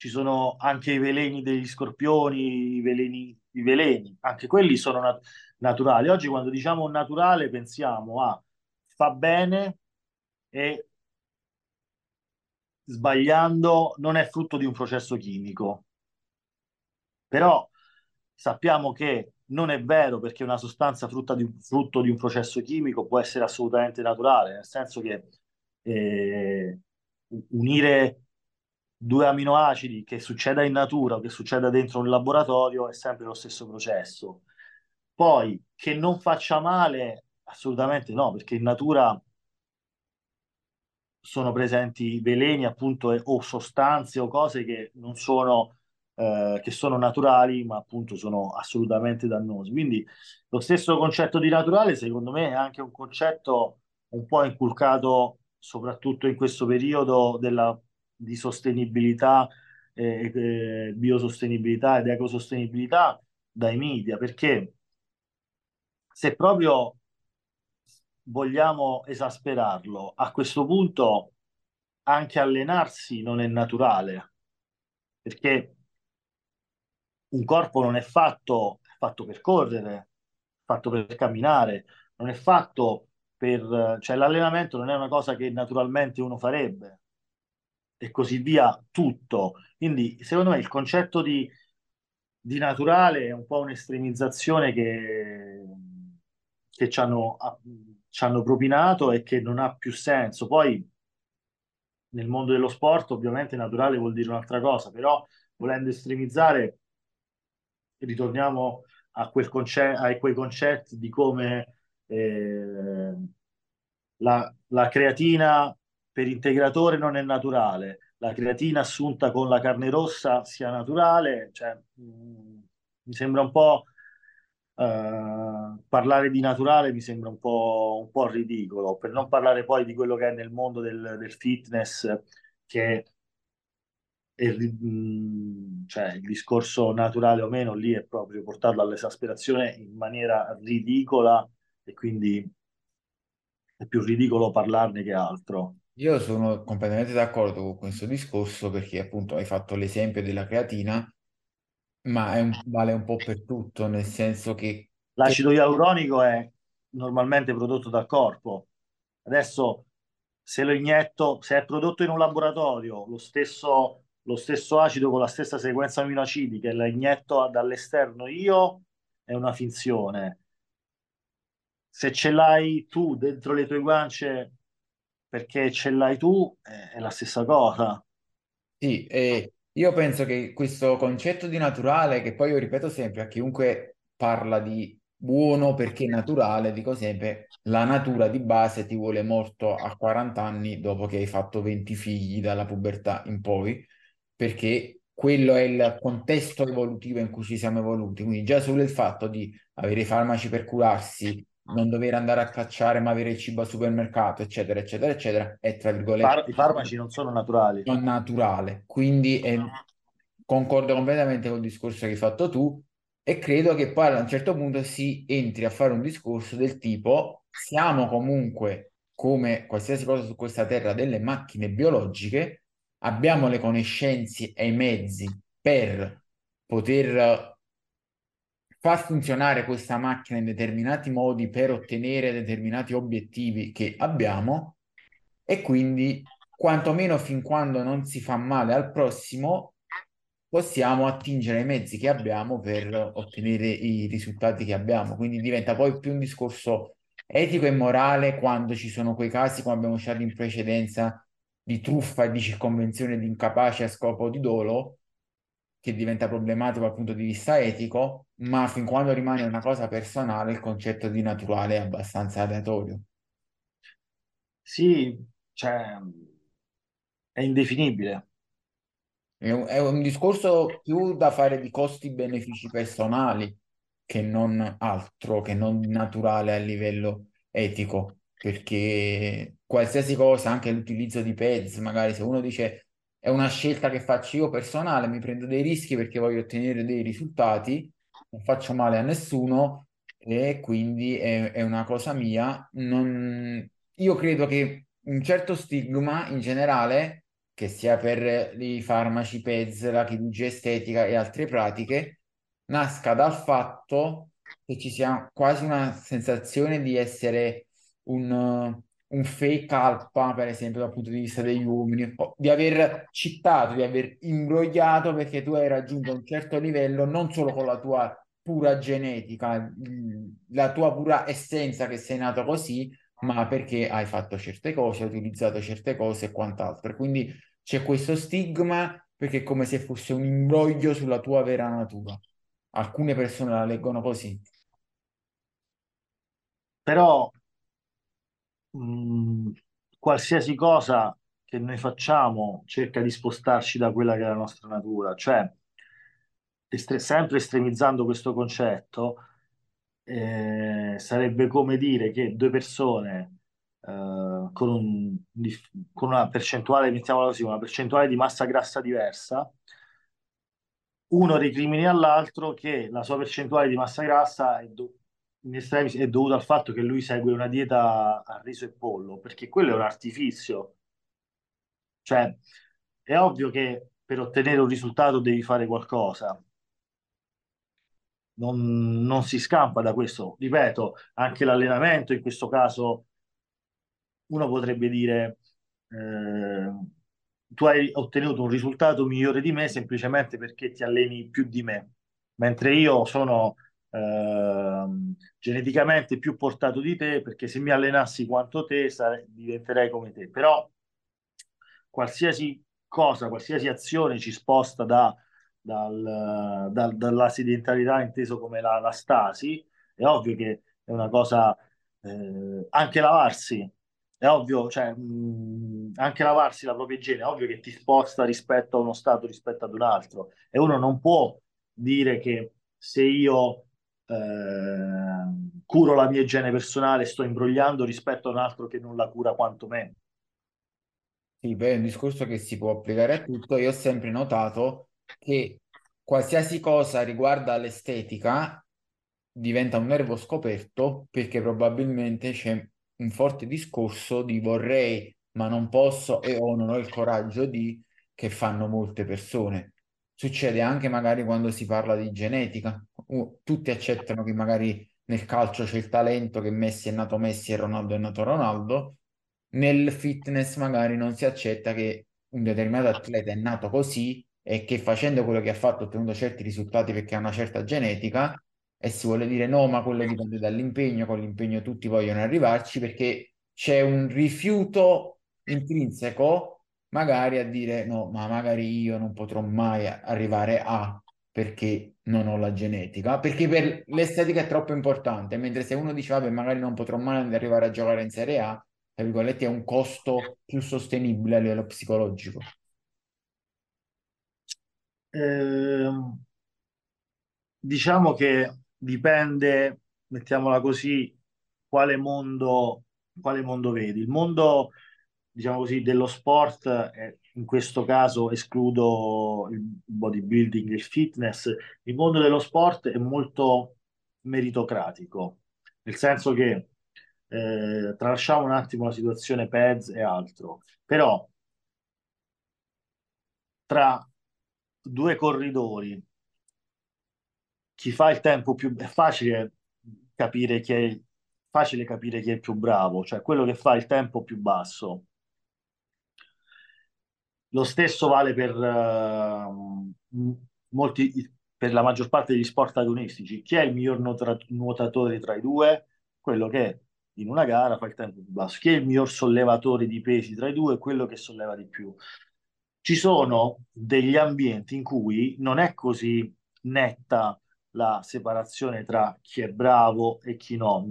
ci sono anche i veleni degli scorpioni, i veleni, i veleni, anche quelli sono nat- naturali. Oggi quando diciamo naturale pensiamo a fa bene e sbagliando non è frutto di un processo chimico. Però sappiamo che non è vero perché una sostanza frutto di, frutto di un processo chimico può essere assolutamente naturale, nel senso che eh, unire due aminoacidi che succeda in natura o che succeda dentro un laboratorio è sempre lo stesso processo. Poi che non faccia male, assolutamente no, perché in natura sono presenti veleni appunto o sostanze o cose che non sono eh, che sono naturali ma appunto sono assolutamente dannosi quindi lo stesso concetto di naturale secondo me è anche un concetto un po' inculcato soprattutto in questo periodo della di sostenibilità, eh, eh, biosostenibilità ed ecosostenibilità dai media, perché se proprio vogliamo esasperarlo, a questo punto anche allenarsi non è naturale, perché un corpo non è fatto, è fatto per correre, è fatto per camminare, non è fatto per... cioè l'allenamento non è una cosa che naturalmente uno farebbe, e così via, tutto. Quindi, secondo me, il concetto di, di naturale è un po' un'estremizzazione che, che ci hanno, ci hanno propinato e che non ha più senso. Poi, nel mondo dello sport, ovviamente, naturale vuol dire un'altra cosa, però volendo estremizzare, ritorniamo a, quel conce- a quei concetti di come eh, la, la creatina per integratore non è naturale, la creatina assunta con la carne rossa sia naturale, cioè, mh, mm, mi sembra un po' uh, parlare di naturale mi sembra un po', un po', ridicolo, per non parlare poi di quello che è nel mondo del, del fitness, che è, mh, mm, cioè, il discorso naturale o meno lì è proprio portato all'esasperazione in maniera ridicola e quindi è più ridicolo parlarne che altro. Io sono completamente d'accordo con questo discorso perché appunto hai fatto l'esempio della creatina, ma è un- vale un po' per tutto, nel senso che, L'acido ialuronico è normalmente prodotto dal corpo. Adesso, se lo inietto, se è prodotto in un laboratorio, lo stesso, lo stesso acido con la stessa sequenza aminoacidi che la inietto dall'esterno io, è una finzione. Se ce l'hai tu dentro le tue guance perché ce l'hai tu, è la stessa cosa. Sì, e io penso che questo concetto di naturale, che poi io ripeto sempre a chiunque parla di buono perché naturale, dico sempre, la natura di base ti vuole morto a 40 anni dopo che hai fatto 20 figli dalla pubertà in poi, perché quello è il contesto evolutivo in cui ci siamo evoluti. Quindi già solo il fatto di avere farmaci per curarsi, non dover andare a cacciare ma avere il cibo al supermercato, eccetera, eccetera, eccetera, è tra virgolette Far- I farmaci non sono naturali. non naturale. Quindi eh, concordo completamente con il discorso che hai fatto tu e credo che poi a un certo punto si entri a fare un discorso del tipo siamo comunque, come qualsiasi cosa su questa terra, delle macchine biologiche, abbiamo le conoscenze e i mezzi per poter far funzionare questa macchina in determinati modi per ottenere determinati obiettivi che abbiamo e quindi quantomeno fin quando non si fa male al prossimo possiamo attingere ai mezzi che abbiamo per ottenere i risultati che abbiamo. Quindi diventa poi più un discorso etico e morale quando ci sono quei casi, come abbiamo citato in precedenza, di truffa e di circonvenzione di incapace a scopo di dolo, che diventa problematico dal punto di vista etico, ma fin quando rimane una cosa personale, il concetto di naturale è abbastanza aleatorio. Sì, cioè, è indefinibile. È un, è un discorso più da fare di costi-benefici personali che non altro, che non naturale a livello etico, perché qualsiasi cosa, anche l'utilizzo di PEDS, magari se uno dice è una scelta che faccio io personale, mi prendo dei rischi perché voglio ottenere dei risultati, non faccio male a nessuno e quindi è, è una cosa mia. Non... Io credo che un certo stigma in generale che sia per i farmaci PEZ, la chirurgia estetica e altre pratiche, nasca dal fatto che ci sia quasi una sensazione di essere un, un fake alfa, per esempio, dal punto di vista degli uomini, di aver citato, di aver imbrogliato perché tu hai raggiunto un certo livello non solo con la tua pura genetica, la tua pura essenza che sei nato così, ma perché hai fatto certe cose, hai utilizzato certe cose e quant'altro. Quindi c'è questo stigma perché è come se fosse un imbroglio sulla tua vera natura. Alcune persone la leggono così. Però mh, qualsiasi cosa che noi facciamo cerca di spostarci da quella che è la nostra natura, cioè estre- sempre estremizzando questo concetto, eh, sarebbe come dire che due persone eh, con, un- con una percentuale, mettiamola così, una percentuale di massa grassa diversa, uno recrimini all'altro che la sua percentuale di massa grassa è, do- in estremis è dovuta al fatto che lui segue una dieta a riso e pollo, perché quello è un artificio. Cioè, è ovvio che per ottenere un risultato devi fare qualcosa. Non, non si scampa da questo. Ripeto, anche l'allenamento in questo caso uno potrebbe dire eh, tu hai ottenuto un risultato migliore di me semplicemente perché ti alleni più di me, mentre io sono ehm, geneticamente più portato di te perché se mi allenassi quanto te sare- diventerei come te. Però qualsiasi cosa, qualsiasi azione ci sposta da, dal, dal, dalla sedentarietà inteso come la, la stasi, è ovvio che è una cosa, eh, anche lavarsi è ovvio, cioè, mh, anche lavarsi la propria igiene, è ovvio che ti sposta rispetto a uno stato, rispetto ad un altro. E uno non può dire che se io eh, curo la mia igiene personale sto imbrogliando rispetto a un altro che non la cura quanto me. Sì, poi è un discorso che si può applicare a tutto. Io ho sempre notato che qualsiasi cosa riguarda l'estetica diventa un nervo scoperto perché probabilmente c'è un forte discorso di vorrei ma non posso e o non ho il coraggio di che fanno molte persone. Succede anche magari quando si parla di genetica. Tutti accettano che magari nel calcio c'è il talento, che Messi è nato Messi e Ronaldo è nato Ronaldo. Nel fitness magari non si accetta che un determinato atleta è nato così e che facendo quello che ha fatto ha ottenuto certi risultati perché ha una certa genetica e si vuole dire no, ma quello dipende dall'impegno, con l'impegno tutti vogliono arrivarci perché c'è un rifiuto intrinseco magari a dire no, ma magari io non potrò mai arrivare a perché non ho la genetica, perché per l'estetica è troppo importante, mentre se uno dice vabbè magari non potrò mai arrivare a giocare in Serie A, tra virgolette è un costo più sostenibile a livello psicologico. Eh, diciamo che dipende, mettiamola così, quale mondo, quale mondo vedi. Il mondo, diciamo così, dello sport, è, in questo caso escludo il bodybuilding, il fitness, il mondo dello sport è molto meritocratico, nel senso che eh, tralasciamo un attimo la situazione PEDS e altro, però tra due corridori, chi fa il tempo più... è facile capire chi è, facile capire chi è più bravo, cioè quello che fa il tempo più basso. Lo stesso vale per uh, molti, per la maggior parte degli sport agonistici. Chi è il miglior nuotatore tra i due? Quello che in una gara fa il tempo più basso. Chi è il miglior sollevatore di pesi tra i due? Quello che solleva di più ci sono degli ambienti in cui non è così netta la separazione tra chi è bravo e chi no.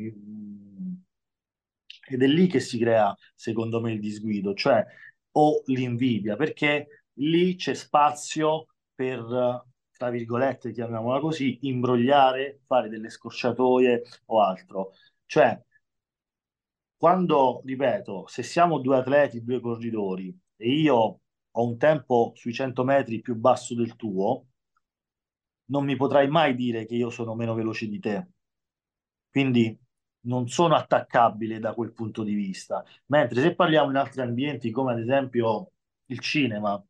Ed è lì che si crea, secondo me, il disguido, cioè o l'invidia, perché lì c'è spazio per, tra virgolette, chiamiamola così, imbrogliare, fare delle scorciatoie o altro. Cioè, quando, ripeto, se siamo due atleti, due corridori, e io ho un tempo sui 100 metri più basso del tuo, non mi potrai mai dire che io sono meno veloce di te. Quindi non sono attaccabile da quel punto di vista. Mentre se parliamo in altri ambienti, come ad esempio il cinema,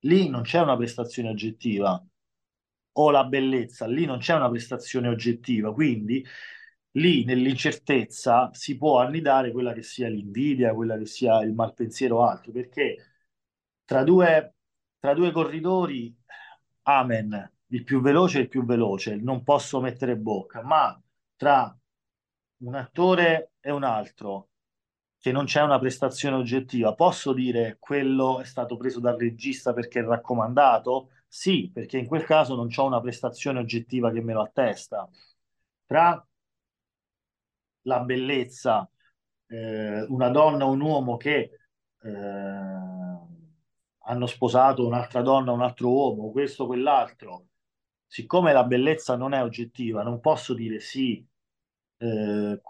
lì non c'è una prestazione oggettiva. O la bellezza, lì non c'è una prestazione oggettiva, quindi lì nell'incertezza si può annidare quella che sia l'invidia, quella che sia il malpensiero o altro, perché tra due, tra due corridori, amen, il più veloce è il più veloce, non posso mettere bocca, ma tra un attore e un altro, che non c'è una prestazione oggettiva, posso dire quello è stato preso dal regista perché è raccomandato? Sì, perché in quel caso non c'è una prestazione oggettiva che me lo attesta. Tra la bellezza, eh, una donna o un uomo che eh, hanno sposato un'altra donna, un altro uomo, questo, quell'altro. Siccome la bellezza non è oggettiva, non posso dire sì, eh,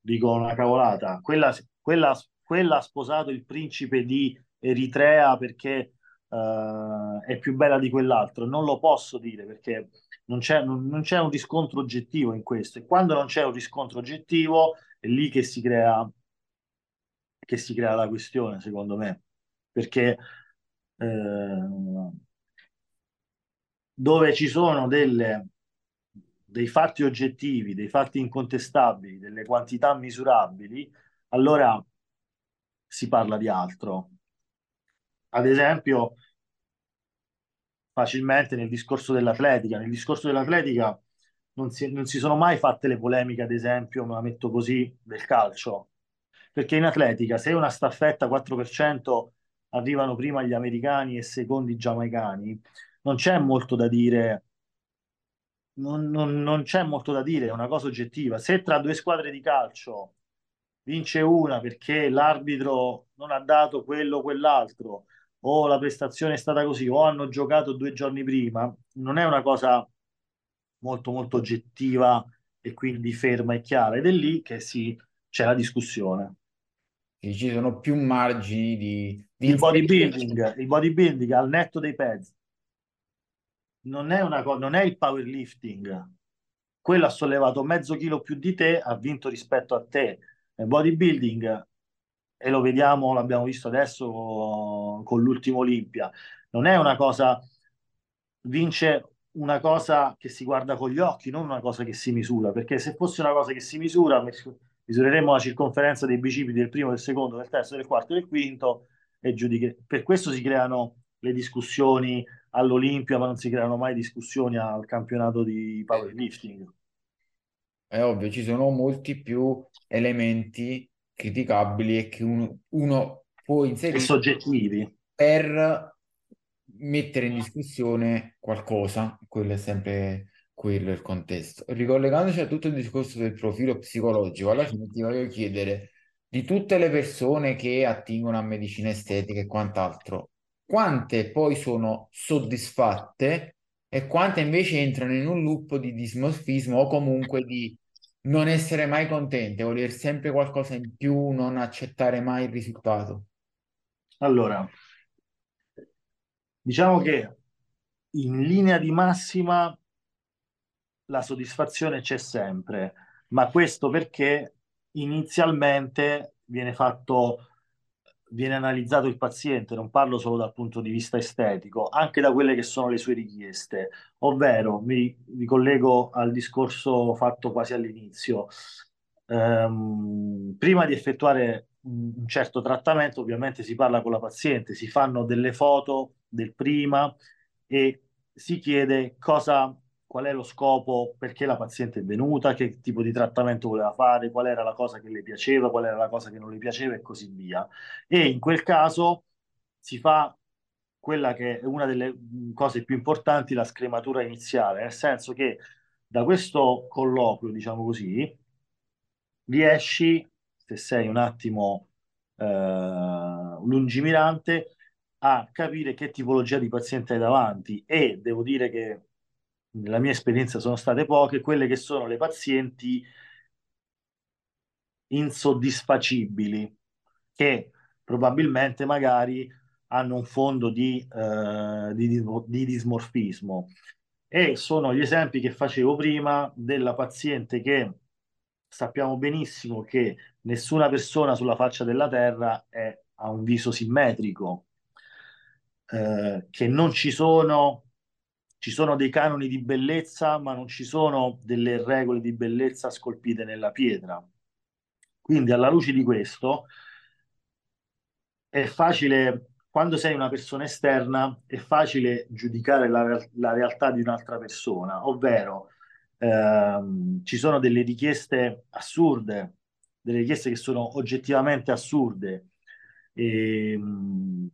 dico una cavolata, quella, quella, quella, ha sposato il principe di Eritrea perché eh, è più bella di quell'altro. Non lo posso dire perché non c'è, non, non c'è un riscontro oggettivo in questo. E quando non c'è un riscontro oggettivo, è lì che si crea, che si crea la questione, secondo me perché eh, dove ci sono delle, dei fatti oggettivi, dei fatti incontestabili, delle quantità misurabili, allora si parla di altro. Ad esempio, facilmente nel discorso dell'atletica, nel discorso dell'atletica non si, non si sono mai fatte le polemiche, ad esempio, me la metto così, del calcio, perché in atletica se una staffetta 4% arrivano prima gli americani e secondi i giamaicani, non c'è molto da dire. Non, non, non c'è molto da dire, è una cosa oggettiva. Se tra due squadre di calcio vince una perché l'arbitro non ha dato quello o quell'altro, o la prestazione è stata così, o hanno giocato due giorni prima, non è una cosa molto molto oggettiva e quindi ferma e chiara. Ed è lì che si, c'è la discussione ci sono più margini di, di il bodybuilding, il bodybuilding al netto dei pezzi non è, una co- non è il powerlifting quello ha sollevato mezzo chilo più di te ha vinto rispetto a te il bodybuilding e lo vediamo, l'abbiamo visto adesso con, l'ultimo Olimpia, non è una cosa, vince una cosa che si guarda con gli occhi, non una cosa che si misura, perché se fosse una cosa che si misura, misureremmo la circonferenza dei bicipiti del primo, del secondo, del terzo, del quarto e del quinto e giudiche. Per questo si creano le discussioni all'Olimpia, ma non si creano mai discussioni al campionato di powerlifting. È ovvio, ci sono molti più elementi criticabili e che uno, uno può inserire soggettivi per mettere in discussione qualcosa, quello è sempre quello il contesto. Ricollegandoci a tutto il discorso del profilo psicologico, alla fine ti voglio chiedere di tutte le persone che attingono a medicina estetica e quant'altro, quante poi sono soddisfatte e quante invece entrano in un loop di dismorfismo o comunque di non essere mai contente, voler sempre qualcosa in più, non accettare mai il risultato. Allora, diciamo che in linea di massima la soddisfazione c'è sempre, ma questo perché inizialmente viene fatto viene analizzato il paziente, non parlo solo dal punto di vista estetico, anche da quelle che sono le sue richieste, ovvero mi ricollego al discorso fatto quasi all'inizio. Um, prima di effettuare un certo trattamento, ovviamente si parla con la paziente, si fanno delle foto del prima e si chiede cosa qual è lo scopo, perché la paziente è venuta, che tipo di trattamento voleva fare, qual era la cosa che le piaceva, qual era la cosa che non le piaceva e così via. E in quel caso si fa quella che è una delle cose più importanti, la scrematura iniziale, nel senso che da questo colloquio, diciamo così, riesci, se sei un attimo eh, lungimirante, a capire che tipologia di paziente hai davanti e devo dire che nella mia esperienza sono state poche, quelle che sono le pazienti insoddisfacibili, che probabilmente magari hanno un fondo di, eh, di, di dismorfismo. E sono gli esempi che facevo prima della paziente che sappiamo benissimo che nessuna persona sulla faccia della Terra è, ha un viso simmetrico, eh, che non ci sono ci sono dei canoni di bellezza, ma non ci sono delle regole di bellezza scolpite nella pietra. Quindi alla luce di questo è facile, quando sei una persona esterna, è facile giudicare la, la realtà di un'altra persona, ovvero ehm, ci sono delle richieste assurde, delle richieste che sono oggettivamente assurde. E, ehm,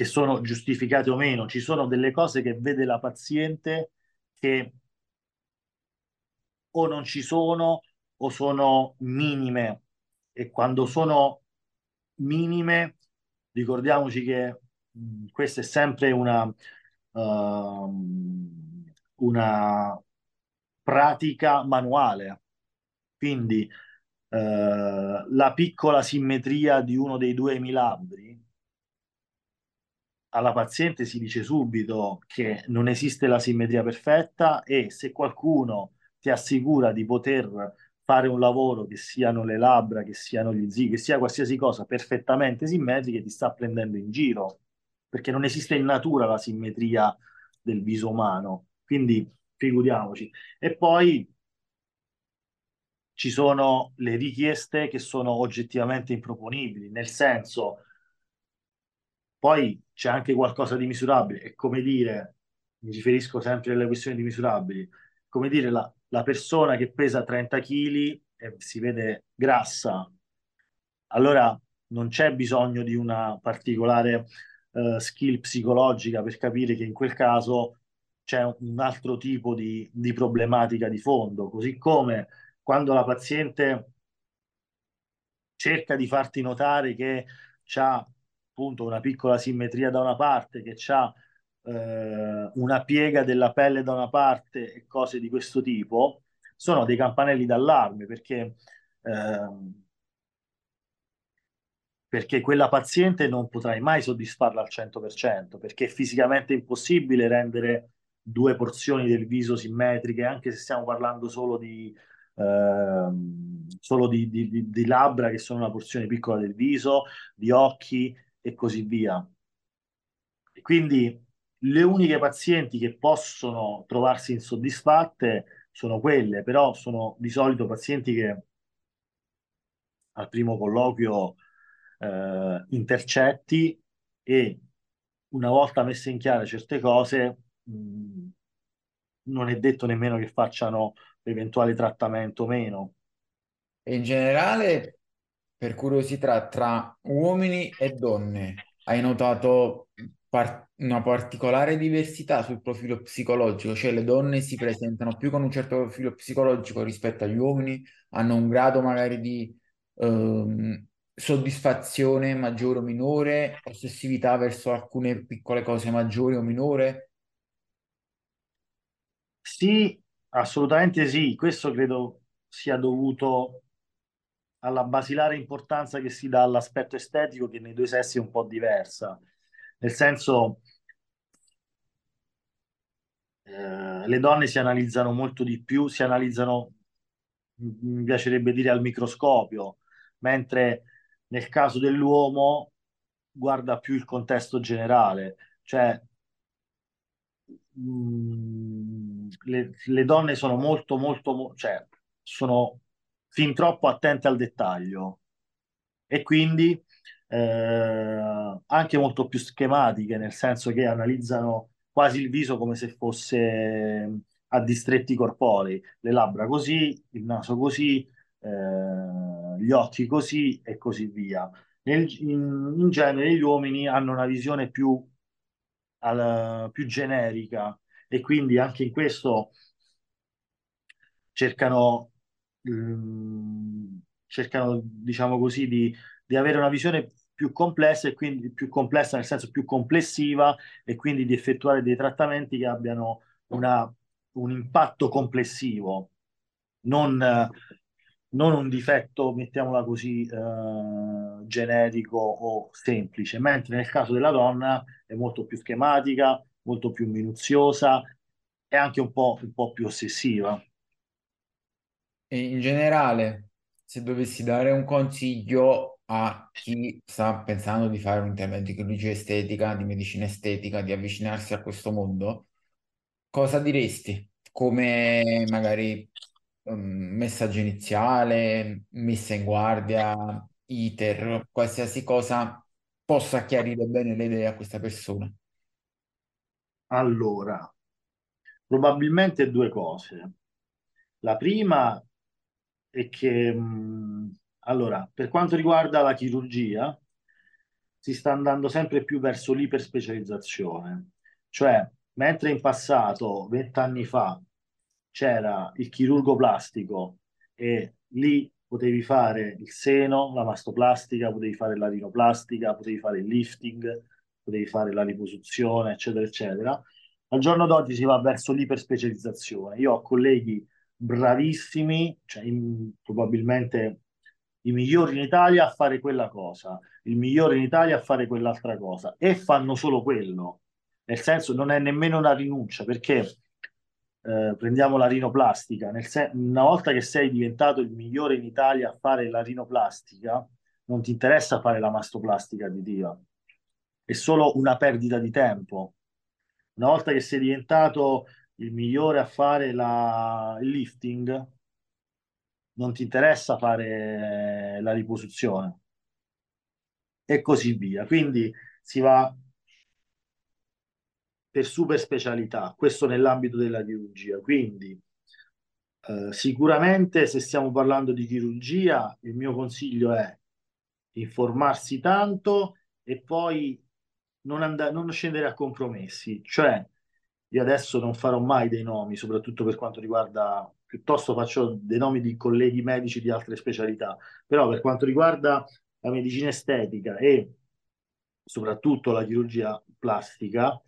che sono giustificate o meno, ci sono delle cose che vede la paziente che o non ci sono o sono minime. E quando sono minime ricordiamoci che mh, questa è sempre una, uh, una pratica manuale. Quindi uh, la piccola simmetria di uno dei due emilabri alla paziente si dice subito che non esiste la simmetria perfetta e se qualcuno ti assicura di poter fare un lavoro che siano le labbra, che siano gli zii, che sia qualsiasi cosa perfettamente simmetriche, ti sta prendendo in giro, perché non esiste in natura la simmetria del viso umano, quindi figuriamoci. E poi ci sono le richieste che sono oggettivamente improponibili, nel senso poi c'è anche qualcosa di misurabile, è come dire, mi riferisco sempre alle questioni di misurabili, come dire la, la persona che pesa 30 kg e si vede grassa, allora non c'è bisogno di una particolare uh, skill psicologica per capire che in quel caso c'è un altro tipo di, di problematica di fondo, così come quando la paziente cerca di farti notare che ha appunto una piccola simmetria da una parte, che ha eh, una piega della pelle da una parte e cose di questo tipo, sono dei campanelli d'allarme perché, eh, perché quella paziente non potrai mai soddisfarla al 100%, perché è fisicamente impossibile rendere due porzioni del viso simmetriche, anche se stiamo parlando solo di ehm, solo di, di, di labbra che sono una porzione piccola del viso, di occhi e così via. E quindi le uniche pazienti che possono trovarsi insoddisfatte sono quelle, però sono di solito pazienti che al primo colloquio eh, intercetti e una volta messe in chiaro certe cose mh, non è detto nemmeno che facciano eventuale trattamento o meno. In generale, per curiosità, tra uomini e donne, hai notato par- una particolare diversità sul profilo psicologico? Cioè le donne si presentano più con un certo profilo psicologico rispetto agli uomini, hanno un grado magari di ehm, soddisfazione maggiore o minore, ossessività verso alcune piccole cose maggiori o minore? Sì, assolutamente sì. Questo credo sia dovuto alla basilare importanza che si dà all'aspetto estetico che nei due sessi è un po' diversa. Nel senso, eh, le donne si analizzano molto di più, si analizzano, mi piacerebbe dire, al microscopio, mentre nel caso dell'uomo guarda più il contesto generale, cioè mh, le, le, donne sono molto, molto, cioè sono fin troppo attente al dettaglio e quindi eh, anche molto più schematiche, nel senso che analizzano quasi il viso come se fosse a distretti corporei, le labbra così, il naso così, eh, gli occhi così e così via. Nel, in, in, genere gli uomini hanno una visione più, al, più generica e quindi anche in questo cercano, ehm, cercano diciamo così, di, di avere una visione più complessa e quindi più complessa nel senso più complessiva e quindi di effettuare dei trattamenti che abbiano una, un impatto complessivo, non, non un difetto, mettiamola così, eh, generico o semplice, mentre nel caso della donna è molto più schematica, molto più minuziosa e anche un po', un po più ossessiva. In generale, se dovessi dare un consiglio a chi sta pensando di fare un intervento di chirurgia estetica, di medicina estetica, di avvicinarsi a questo mondo, cosa diresti? Come magari um, messaggio iniziale, messa in guardia, iter, qualsiasi cosa possa chiarire bene le idee a questa persona? Allora, probabilmente due cose. La prima è che, mh, allora, per quanto riguarda la chirurgia, si sta andando sempre più verso l'iperspecializzazione, cioè mentre in passato, vent'anni fa, c'era il chirurgo plastico e lì potevi fare il seno, la mastoplastica, potevi fare la rinoplastica, potevi fare il lifting, potevi fare la liposuzione, eccetera, eccetera. Al giorno d'oggi si va verso l'iperspecializzazione. Io ho colleghi bravissimi, cioè in, probabilmente i migliori in Italia a fare quella cosa, il migliore in Italia a fare quell'altra cosa e fanno solo quello. Nel senso non è nemmeno una rinuncia perché eh, prendiamo la rinoplastica, sen- una volta che sei diventato il migliore in Italia a fare la rinoplastica, non ti interessa fare la mastoplastica additiva, è solo una perdita di tempo. Una volta che sei diventato il migliore a fare la, il lifting, non ti interessa fare la riposizione e così via. Quindi si va per super specialità, questo nell'ambito della chirurgia. Quindi eh, sicuramente se stiamo parlando di chirurgia, il mio consiglio è informarsi tanto e poi non, and- non scendere a compromessi, cioè io adesso non farò mai dei nomi, soprattutto per quanto riguarda, piuttosto faccio dei nomi di colleghi medici di altre specialità, però per quanto riguarda la medicina estetica e soprattutto la chirurgia plastica,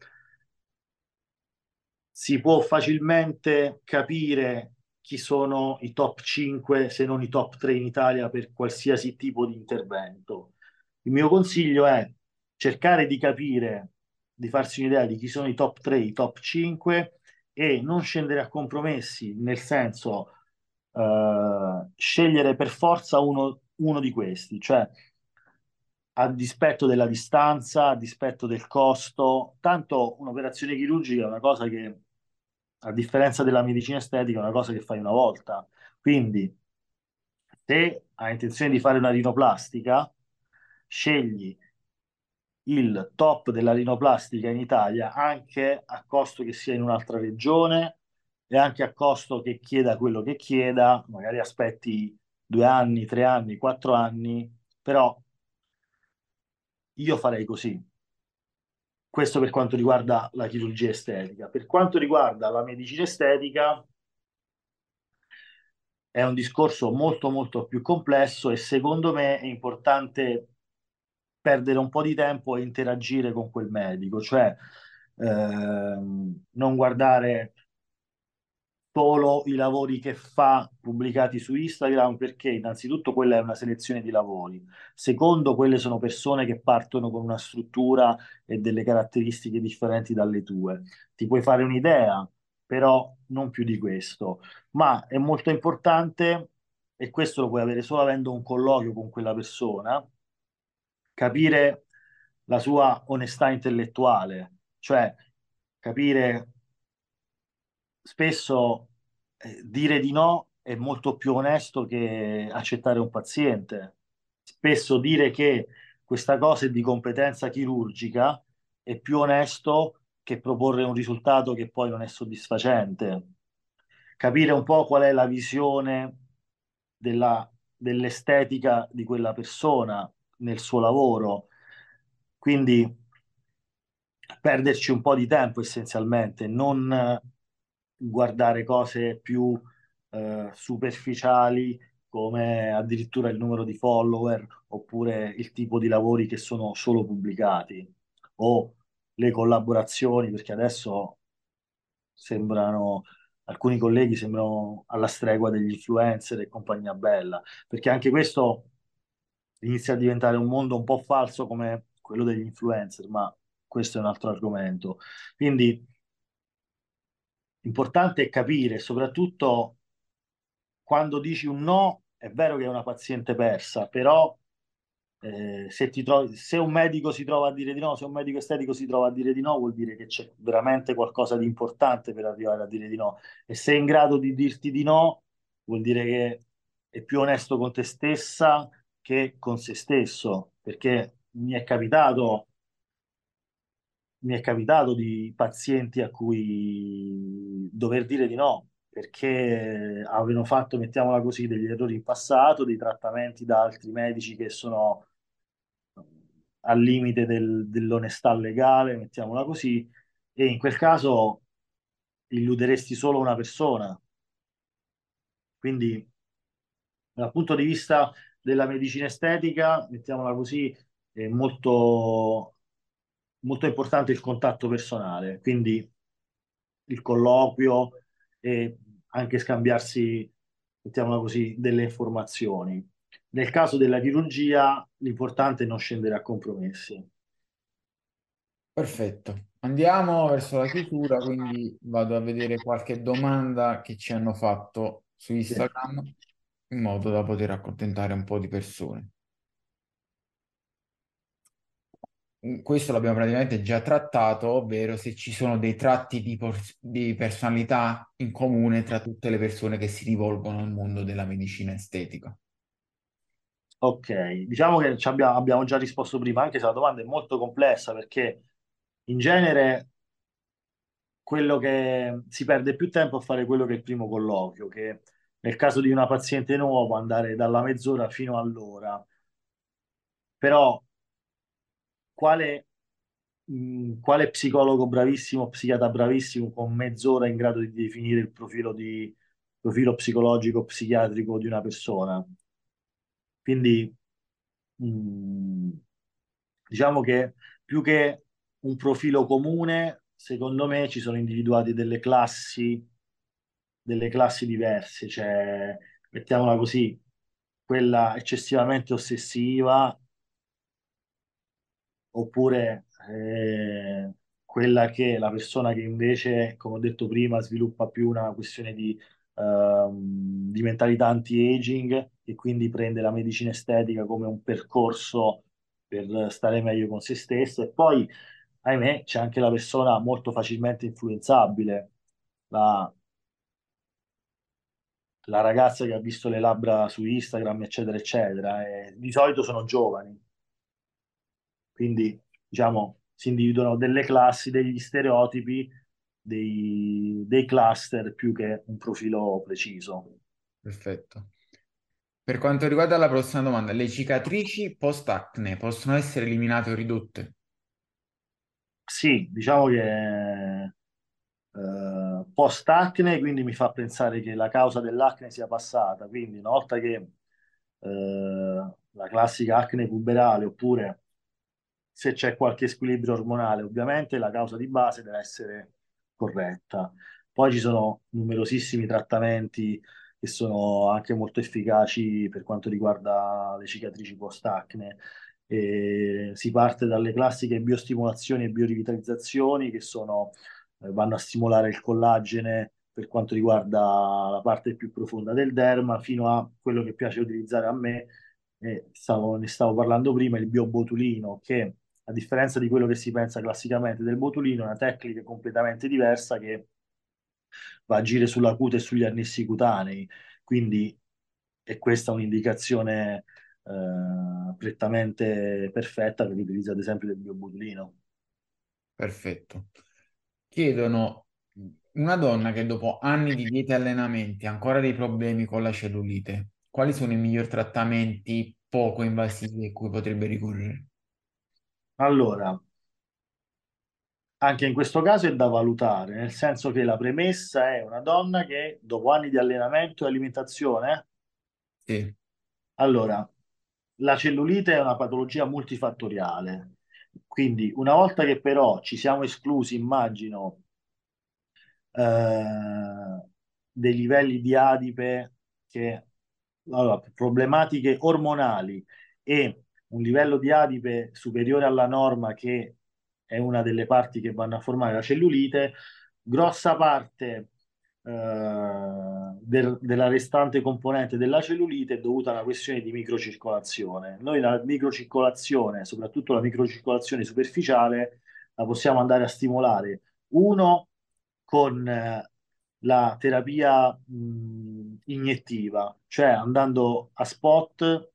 si può facilmente capire chi sono i top 5, se non i top 3 in Italia per qualsiasi tipo di intervento. Il mio consiglio è cercare di capire di farsi un'idea di chi sono i top 3, i top 5 e non scendere a compromessi, nel senso eh, scegliere per forza uno, uno di questi, cioè a dispetto della distanza, a dispetto del costo. Tanto un'operazione chirurgica è una cosa che, a differenza della medicina estetica, è una cosa che fai una volta. Quindi, se hai intenzione di fare una rinoplastica, scegli il top della rinoplastica in Italia, anche a costo che sia in un'altra regione e anche a costo che chieda quello che chieda, magari aspetti due anni, tre anni, quattro anni, però io farei così. Questo per quanto riguarda la chirurgia estetica. Per quanto riguarda la medicina estetica, è un discorso molto molto più complesso e secondo me è importante perdere un po' di tempo e interagire con quel medico, cioè ehm, non guardare solo i lavori che fa pubblicati su Instagram perché innanzitutto quella è una selezione di lavori, secondo quelle sono persone che partono con una struttura e delle caratteristiche differenti dalle tue. Ti puoi fare un'idea, però non più di questo, ma è molto importante e questo lo puoi avere solo avendo un colloquio con quella persona, capire la sua onestà intellettuale, cioè capire spesso eh, dire di no è molto più onesto che accettare un paziente. Spesso dire che questa cosa è di competenza chirurgica è più onesto che proporre un risultato che poi non è soddisfacente. Capire un po' qual è la visione della, dell'estetica di quella persona nel suo lavoro. Quindi perderci un po' di tempo essenzialmente, non guardare cose più eh, superficiali come addirittura il numero di follower oppure il tipo di lavori che sono solo pubblicati o le collaborazioni, perché adesso sembrano alcuni colleghi sembrano alla stregua degli influencer e compagnia bella, perché anche questo inizia a diventare un mondo un po' falso come quello degli influencer, ma questo è un altro argomento. Quindi L'importante è capire, soprattutto quando dici un no, è vero che è una paziente persa, però eh, se, trovi, se un medico si trova a dire di no, se un medico estetico si trova a dire di no, vuol dire che c'è veramente qualcosa di importante per arrivare a dire di no. E se è in grado di dirti di no, vuol dire che è più onesto con te stessa che con se stesso, perché mi è capitato mi è capitato di pazienti a cui dover dire di no perché avevano fatto, mettiamola così, degli errori in passato, dei trattamenti da altri medici che sono al limite del, dell'onestà legale, mettiamola così, e in quel caso illuderesti solo una persona. Quindi, dal punto di vista della medicina estetica, mettiamola così, è molto molto importante il contatto personale, quindi il colloquio e anche scambiarsi, mettiamola così, delle informazioni. Nel caso della chirurgia l'importante è non scendere a compromessi. Perfetto. Andiamo verso la chiusura, quindi vado a vedere qualche domanda che ci hanno fatto su Instagram in modo da poter accontentare un po' di persone. questo l'abbiamo praticamente già trattato, ovvero se ci sono dei tratti di, di, personalità in comune tra tutte le persone che si rivolgono al mondo della medicina estetica. Ok, diciamo che abbiamo, abbiamo già risposto prima, anche se la domanda è molto complessa perché in genere quello che si perde più tempo a fare quello che è il primo colloquio, che nel caso di una paziente nuova andare dalla mezz'ora fino all'ora. Però quale, mh, quale psicologo bravissimo, psichiatra bravissimo con mezz'ora in grado di definire il profilo, di, profilo psicologico, psichiatrico di una persona. Quindi mh, diciamo che più che un profilo comune, secondo me ci sono individuate delle classi, delle classi diverse, cioè mettiamola così, quella eccessivamente ossessiva oppure eh, quella che la persona che invece, come ho detto prima, sviluppa più una questione di ehm, di mentalità anti-aging e quindi prende la medicina estetica come un percorso per stare meglio con se stesso. E poi, ahimè, c'è anche la persona molto facilmente influenzabile, la, la ragazza che ha visto le labbra su Instagram, eccetera, eccetera. E di solito sono giovani. Quindi, diciamo, si individuano delle classi, degli stereotipi, dei, dei cluster più che un profilo preciso. Perfetto. Per quanto riguarda la prossima domanda, le cicatrici post-acne possono essere eliminate o ridotte? Sì, diciamo che eh, post-acne, quindi mi fa pensare che la causa dell'acne sia passata, quindi una volta che eh, la classica acne puberale oppure se c'è qualche squilibrio ormonale, ovviamente la causa di base deve essere corretta. Poi ci sono numerosissimi trattamenti che sono anche molto efficaci per quanto riguarda le cicatrici post-acne. E si parte dalle classiche biostimolazioni e biorivitalizzazioni che sono, vanno a stimolare il collagene per quanto riguarda la parte più profonda del derma, fino a quello che piace utilizzare a me, e stavo, ne stavo parlando prima, il biobotulino, che a differenza di quello che si pensa classicamente del botulino, è una tecnica completamente diversa che va a agire sulla cute e sugli annessi cutanei, quindi è questa un'indicazione eh, prettamente perfetta per l'utilizzo ad esempio del biobotulino. Perfetto. Chiedono una donna che dopo anni di dieta e allenamenti ha ancora dei problemi con la cellulite, quali sono i migliori trattamenti poco invasivi a cui potrebbe ricorrere? Allora, anche in questo caso è da valutare, nel senso che la premessa è una donna che dopo anni di allenamento e alimentazione, Sì, allora, la cellulite è una patologia multifattoriale, quindi una volta che però ci siamo esclusi, immagino, eh, dei livelli di adipe che, allora, problematiche ormonali e un livello di adipe superiore alla norma che è una delle parti che vanno a formare la cellulite, grossa parte eh, del- della restante componente della cellulite è dovuta a una questione di microcircolazione. Noi la microcircolazione, soprattutto la microcircolazione superficiale, la possiamo andare a stimolare, uno, con eh, la terapia mh, iniettiva, cioè andando a spot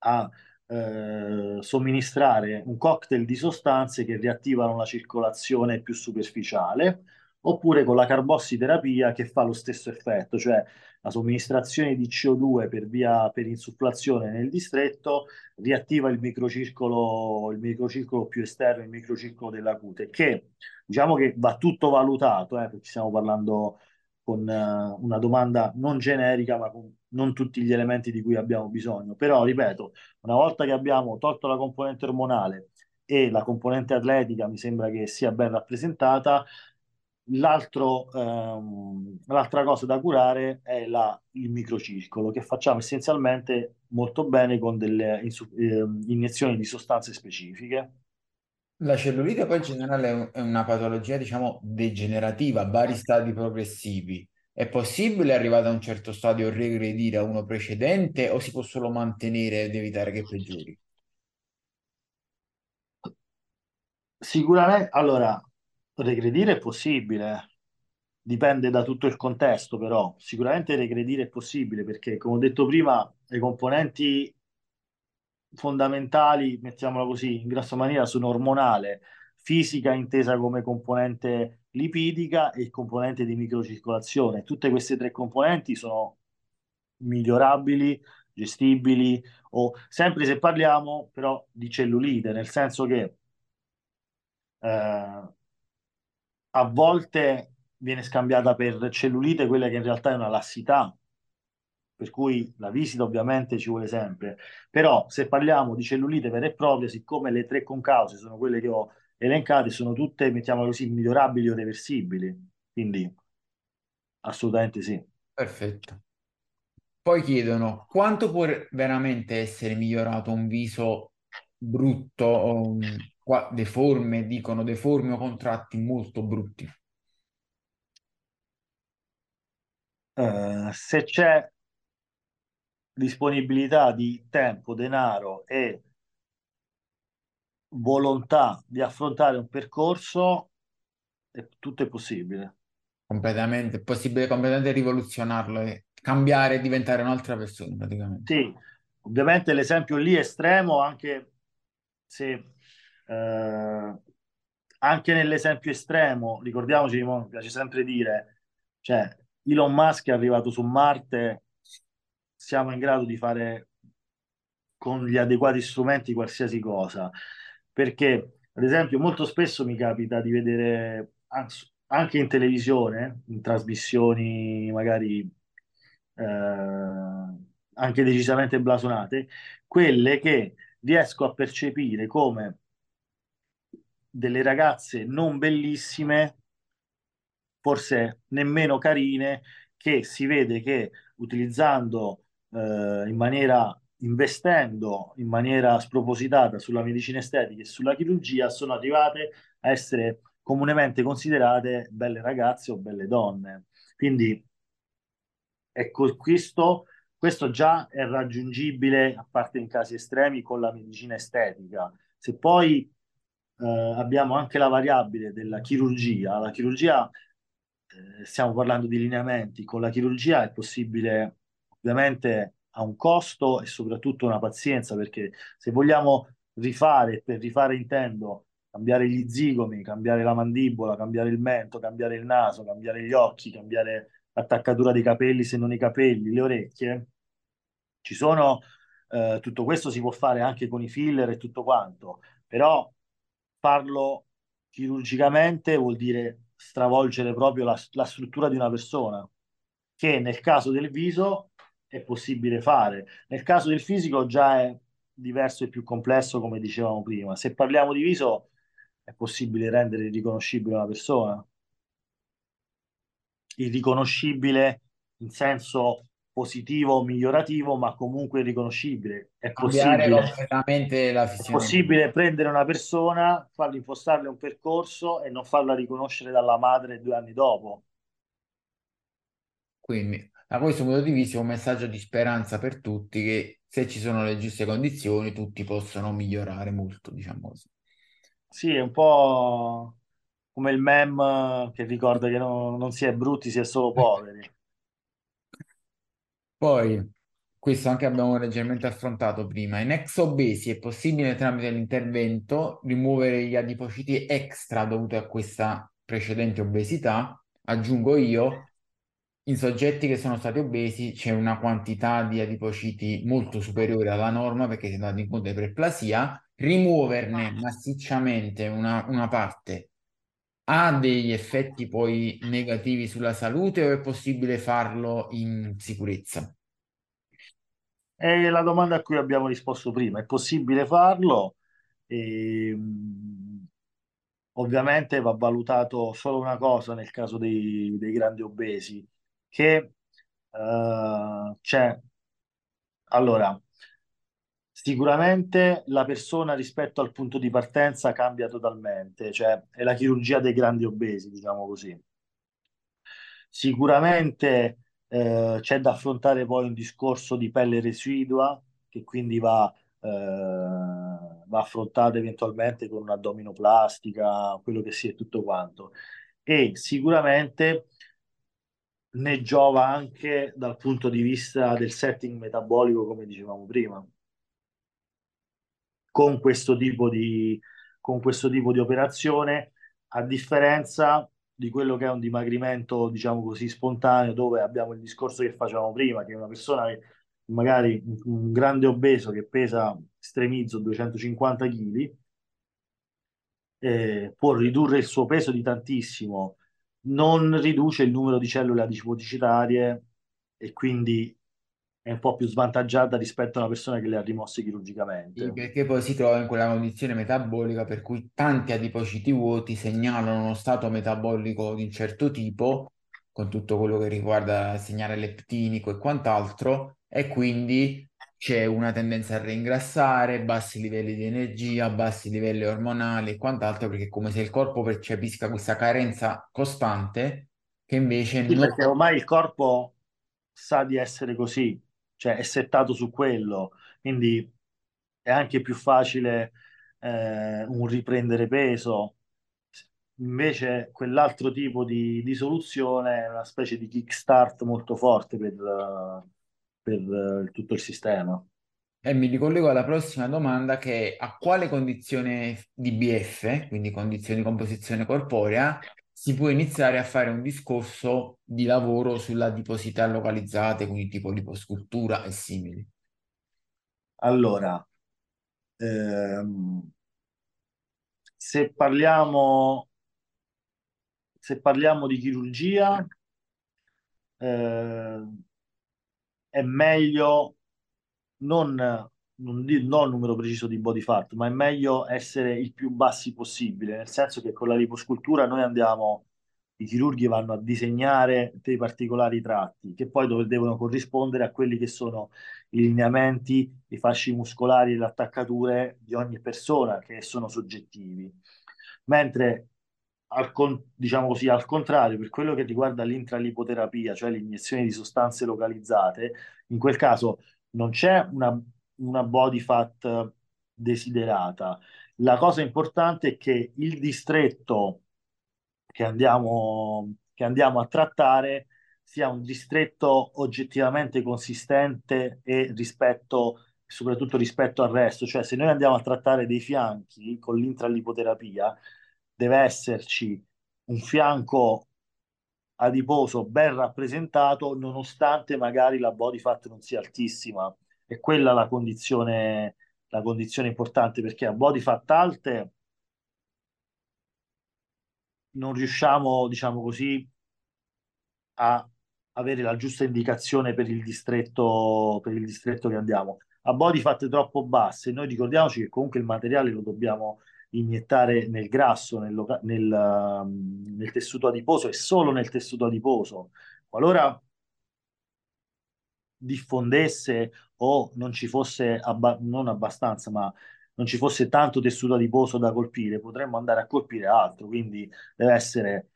a eh, somministrare un cocktail di sostanze che riattivano la circolazione più superficiale, oppure con la carbossiterapia che fa lo stesso effetto, cioè la somministrazione di CO2 per via per insufflazione nel distretto riattiva il microcircolo, il microcircolo più esterno, il microcircolo della cute, che diciamo che va tutto valutato, eh, perché stiamo parlando con eh, una domanda non generica, ma con non tutti gli elementi di cui abbiamo bisogno. Però, ripeto, una volta che abbiamo tolto la componente ormonale e la componente atletica mi sembra che sia ben rappresentata, l'altro, ehm, l'altra cosa da curare è la- il microcircolo, che facciamo essenzialmente molto bene con delle insu- ehm, iniezioni di sostanze specifiche. La cellulite poi in generale è un- è una patologia, diciamo, degenerativa, a vari stadi progressivi. È possibile, arrivata a un certo stadio, regredire a uno precedente o si può solo mantenere ed evitare che peggiori? Sicuramente, allora, regredire è possibile, dipende da tutto il contesto, però. Sicuramente regredire è possibile perché, come ho detto prima, le componenti fondamentali, mettiamola così, in grossa maniera sono ormonale, fisica intesa come componente lipidica e componente di microcircolazione. Tutte queste tre componenti sono migliorabili, gestibili, o sempre se parliamo però di cellulite, nel senso che eh, a volte viene scambiata per cellulite quella che in realtà è una lassità, per cui la visita ovviamente ci vuole sempre. Però se parliamo di cellulite vera e propria, siccome le tre concause sono quelle che ho elencate, sono tutte, mettiamola così, migliorabili o reversibili. Quindi assolutamente sì. Perfetto. Poi chiedono quanto può veramente essere migliorato un viso brutto, o, mm, qua- deforme, dicono deforme o con tratti molto brutti. eh, se c'è disponibilità di tempo, denaro e volontà di affrontare un percorso, è, tutto è possibile. Completamente, è possibile completamente rivoluzionarlo e cambiare e diventare un'altra persona praticamente. Sì, ovviamente l'esempio lì è estremo, anche se eh, anche nell'esempio estremo, ricordiamoci, mi piace sempre dire, cioè Elon Musk è arrivato su Marte, siamo in grado di fare con gli adeguati strumenti qualsiasi cosa, perché ad esempio molto spesso mi capita di vedere anche in televisione, in trasmissioni magari eh, anche decisamente blasonate, quelle che riesco a percepire come delle ragazze non bellissime, forse nemmeno carine, che si vede che utilizzando eh, in maniera investendo in maniera spropositata sulla medicina estetica e sulla chirurgia sono arrivate a essere comunemente considerate belle ragazze o belle donne. Quindi ecco, questo, questo già è raggiungibile, a parte in casi estremi, con la medicina estetica. Se poi eh, abbiamo anche la variabile della chirurgia. La chirurgia, eh, stiamo parlando di lineamenti, con la chirurgia è possibile, ovviamente ha un costo e soprattutto una pazienza, perché se vogliamo rifare, per rifare intendo, cambiare gli zigomi, cambiare la mandibola, cambiare il mento, cambiare il naso, cambiare gli occhi, cambiare l'attaccatura dei capelli se non i capelli, le orecchie, ci sono, eh, tutto questo si può fare anche con i filler e tutto quanto, però farlo chirurgicamente vuol dire stravolgere proprio la, la struttura di una persona, che nel caso del viso è possibile fare. Nel caso del fisico già è diverso e più complesso, come dicevamo prima. Se parliamo di viso, è possibile rendere riconoscibile una persona. Irriconoscibile in senso positivo o migliorativo, ma comunque riconoscibile. È possibile, è possibile prendere una persona, farle impostarle un percorso e non farla riconoscere dalla madre due anni dopo. Quindi, da questo punto di vista, è un messaggio di speranza per tutti che se ci sono le giuste condizioni, tutti possono migliorare molto, diciamo così. Sì, è un po' come il meme che ricorda che no- non si è brutti, si è solo poveri. Poi, questo anche abbiamo leggermente affrontato prima, in ex obesi è possibile tramite l'intervento rimuovere gli adipociti extra dovuti a questa precedente obesità. Aggiungo io, in soggetti che sono stati obesi c'è una quantità di adipociti molto superiore alla norma perché si è dato in conto di iperplasia. Rimuoverne massicciamente una, una parte ha degli effetti poi negativi sulla salute o è possibile farlo in sicurezza? È la domanda a cui abbiamo risposto prima. È possibile farlo? E, mh, ovviamente va valutato solo una cosa nel caso dei, dei grandi obesi, che uh, c'è allora Sicuramente la persona rispetto al punto di partenza cambia totalmente, cioè è la chirurgia dei grandi obesi, diciamo così. Sicuramente eh, c'è da affrontare poi un discorso di pelle residua che quindi va, eh, va affrontato eventualmente con un'addominoplastica, quello che sia tutto quanto. E sicuramente ne giova anche dal punto di vista del setting metabolico, come dicevamo prima con questo tipo di, questo tipo di operazione, a differenza di quello che è un dimagrimento, diciamo così, spontaneo, dove abbiamo il discorso che facevamo prima, che una persona che magari un grande obeso che pesa, estremizzo, 250 kg, eh, può ridurre il suo peso di tantissimo, non riduce il numero di cellule adipocitarie e quindi è un po' più svantaggiata rispetto a una persona che le ha rimosse chirurgicamente. Sì, perché poi si trova in quella condizione metabolica per cui tanti adipociti vuoti segnalano uno stato metabolico di un certo tipo, con tutto quello che riguarda il segnale leptinico e quant'altro, e quindi c'è una tendenza a reingrassare, bassi livelli di energia, bassi livelli ormonali e quant'altro, perché è come se il corpo percepisca questa carenza costante che invece sì, non... perché ormai il corpo sa di essere così, cioè è settato su quello, quindi è anche più facile eh, un riprendere peso. Invece quell'altro tipo di, di, soluzione è una specie di kickstart molto forte per, per tutto il sistema. E mi ricollego alla prossima domanda che è a quale condizione di BF, quindi condizione di composizione corporea, si può iniziare a fare un discorso di lavoro sulla adiposità localizzate, quindi tipo liposcultura e simili. Allora, ehm, se parliamo, se parliamo di chirurgia, eh, è meglio non, non, non il numero preciso di body fat, ma è meglio essere il più bassi possibile, nel senso che con la liposcultura noi andiamo, i chirurghi vanno a disegnare dei particolari tratti che poi dove devono corrispondere a quelli che sono i lineamenti, i fasci muscolari le attaccature di ogni persona che sono soggettivi. Mentre al, diciamo così, al contrario, per quello che riguarda l'intralipoterapia, cioè l'iniezione di sostanze localizzate, in quel caso non c'è una, una body fat desiderata. La cosa importante è che il distretto che andiamo, che andiamo a trattare sia un distretto oggettivamente consistente e rispetto, soprattutto rispetto al resto. Cioè, se noi andiamo a trattare dei fianchi con l'intralipoterapia, deve esserci un fianco adiposo ben rappresentato, nonostante magari la body fat non sia altissima. E quella la condizione, la condizione importante, perché a body fat alte non riusciamo, diciamo così, a avere la giusta indicazione per il distretto, per il distretto che andiamo. A body fat troppo basse, noi ricordiamoci che comunque il materiale lo dobbiamo iniettare nel grasso, nel, nel, um, nel tessuto adiposo e solo nel tessuto adiposo. Qualora diffondesse o non ci fosse abba non abbastanza, ma non ci fosse tanto tessuto adiposo da colpire, potremmo andare a colpire altro. Quindi deve essere,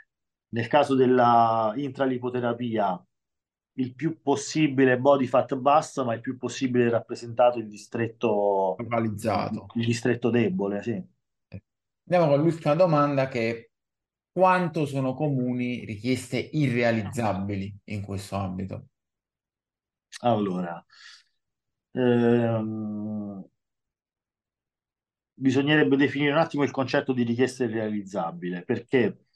nel caso della intralipoterapia, il più possibile body fat basso, ma il più possibile rappresentato il distretto localizzato, il distretto debole, sì. Andiamo con l'ultima domanda che è quanto sono comuni richieste irrealizzabili in questo ambito? Allora, ehm, bisognerebbe definire un attimo il concetto di richiesta irrealizzabile, perché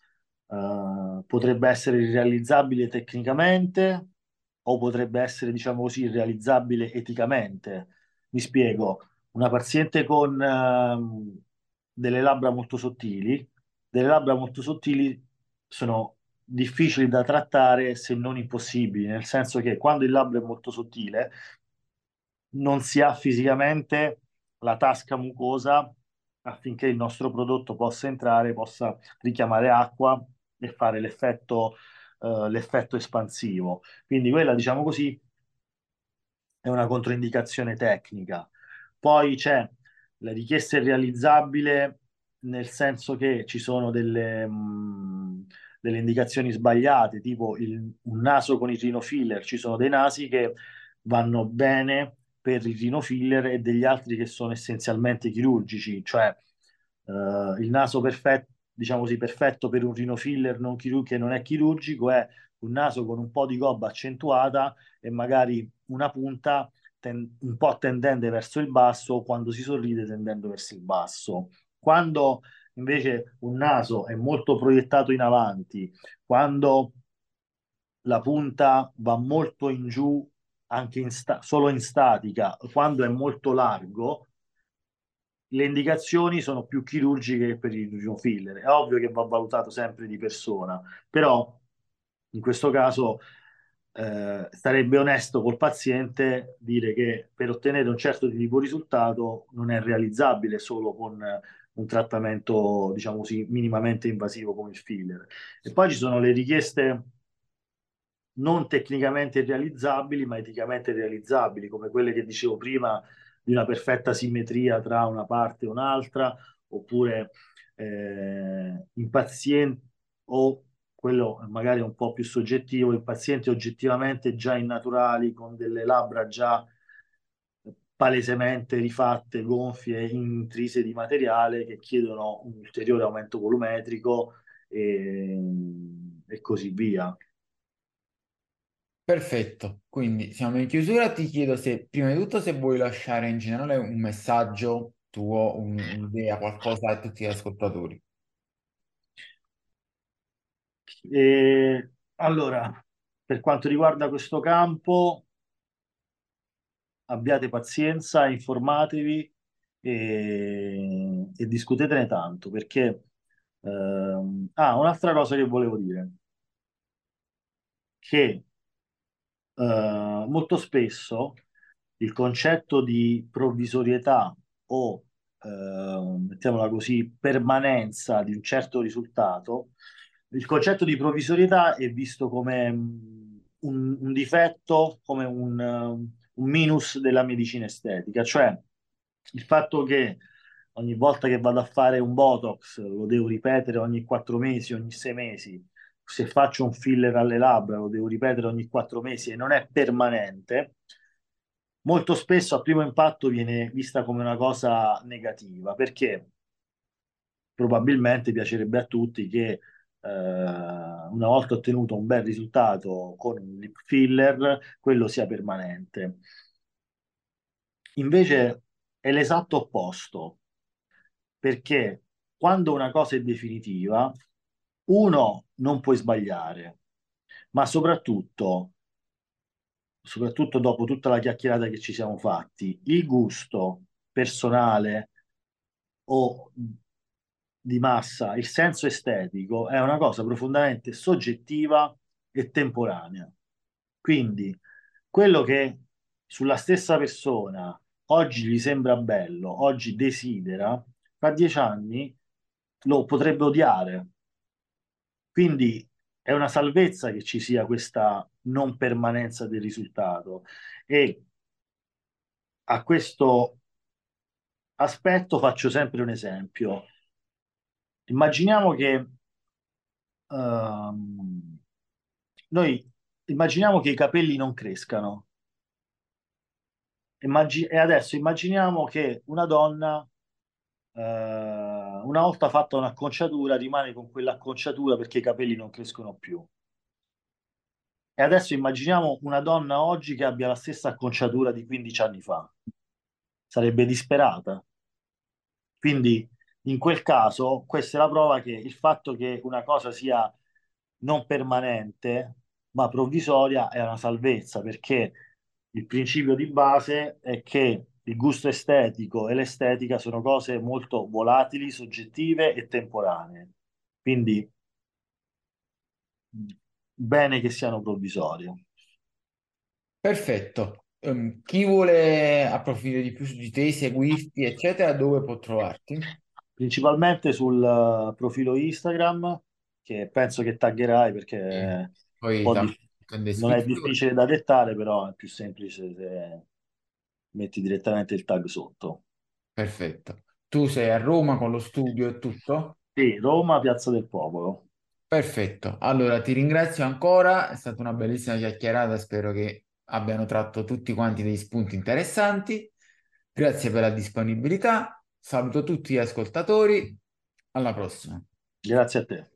eh, potrebbe essere irrealizzabile tecnicamente o potrebbe essere, diciamo così, irrealizzabile eticamente. Mi spiego, una paziente con ehm, delle labbra molto sottili, delle labbra molto sottili sono difficili da trattare se non impossibili, nel senso che quando il labbro è molto sottile non si ha fisicamente la tasca mucosa affinché il nostro prodotto possa entrare, possa richiamare acqua e fare l'effetto, uh, l'effetto espansivo. Quindi quella, diciamo così, è una controindicazione tecnica. Poi c'è la richiesta è realizzabile nel senso che ci sono delle, mh, delle indicazioni sbagliate, tipo il, un naso con il rinofiller. Ci sono dei nasi che vanno bene per il rinofiller e degli altri che sono essenzialmente chirurgici, cioè uh, il naso perfetto, diciamo così, perfetto per un rinofiller non chirurgico che non è chirurgico è un naso con un po' di gobba accentuata e magari una punta ten- un po' tendente verso il basso, quando si sorride tendendo verso il basso. Quando invece un naso è molto proiettato in avanti, quando la punta va molto in giù anche in sta- solo in statica, quando è molto largo, le indicazioni sono più chirurgiche che per il filler. È ovvio che va valutato sempre di persona, però in questo caso eh, sarebbe onesto col paziente dire che per ottenere un certo tipo di risultato non è realizzabile solo con un trattamento, diciamo così, minimamente invasivo come il filler. E poi ci sono le richieste non tecnicamente realizzabili, ma eticamente realizzabili, come quelle che dicevo prima di una perfetta simmetria tra una parte e un'altra, oppure eh, in pazienti o quello magari un po' più soggettivo, i pazienti oggettivamente già innaturali, con delle labbra già palesemente rifatte, gonfie, intrise di materiale che chiedono un ulteriore aumento volumetrico e, e così via. Perfetto, quindi siamo in chiusura. Ti chiedo se prima di tutto se vuoi lasciare in generale un messaggio tuo, un- un'idea, qualcosa a tutti gli ascoltatori. E, allora, per quanto riguarda questo campo, abbiate pazienza, informatevi e, e discutetene tanto, perché... ehm, ah, un'altra cosa che volevo dire, che eh, molto spesso il concetto di provvisorietà o, eh, mettiamola così, permanenza di un certo risultato, il concetto di provvisorietà è visto come mm, un, un difetto, come un, un minus della medicina estetica, cioè il fatto che ogni volta che vado a fare un Botox lo devo ripetere ogni quattro mesi, ogni sei mesi, se faccio un filler alle labbra lo devo ripetere ogni quattro mesi e non è permanente, molto spesso a primo impatto viene vista come una cosa negativa, perché probabilmente piacerebbe a tutti che una volta ottenuto un bel risultato con un lip filler, quello sia permanente. Invece è l'esatto opposto, perché quando una cosa è definitiva, uno, non puoi sbagliare, ma soprattutto, soprattutto dopo tutta la chiacchierata che ci siamo fatti, il gusto personale o di massa, il senso estetico è una cosa profondamente soggettiva e temporanea. Quindi quello che sulla stessa persona oggi gli sembra bello, oggi desidera, tra dieci anni lo potrebbe odiare. Quindi è una salvezza che ci sia questa non permanenza del risultato e a questo aspetto faccio sempre un esempio. Immaginiamo che ehm, noi immaginiamo che i capelli non crescano Immagi- e adesso immaginiamo che una donna eh, una volta fatta un'acconciatura rimane con quell'acconciatura perché i capelli non crescono più. E adesso immaginiamo una donna oggi che abbia la stessa acconciatura di 15 anni fa. Sarebbe disperata. Quindi in quel caso questa è la prova che il fatto che una cosa sia non permanente ma provvisoria è una salvezza perché il principio di base è che il gusto estetico e l'estetica sono cose molto volatili, soggettive e temporanee. Quindi bene che siano provvisorie. Perfetto. Um, chi vuole approfondire di più su di te, seguirti, eccetera, dove può trovarti? Principalmente sul uh, profilo Instagram, che penso che taggerai perché. Poi di... non è difficile da dettare, però è più semplice se metti direttamente il tag sotto. Perfetto. Tu sei a Roma con lo studio e tutto? Sì, Roma, Piazza del Popolo. Perfetto. Allora ti ringrazio ancora, è stata una bellissima chiacchierata, spero che abbiano tratto tutti quanti dei spunti interessanti. Grazie per la disponibilità. Saluto tutti gli ascoltatori. Alla prossima. Grazie a te.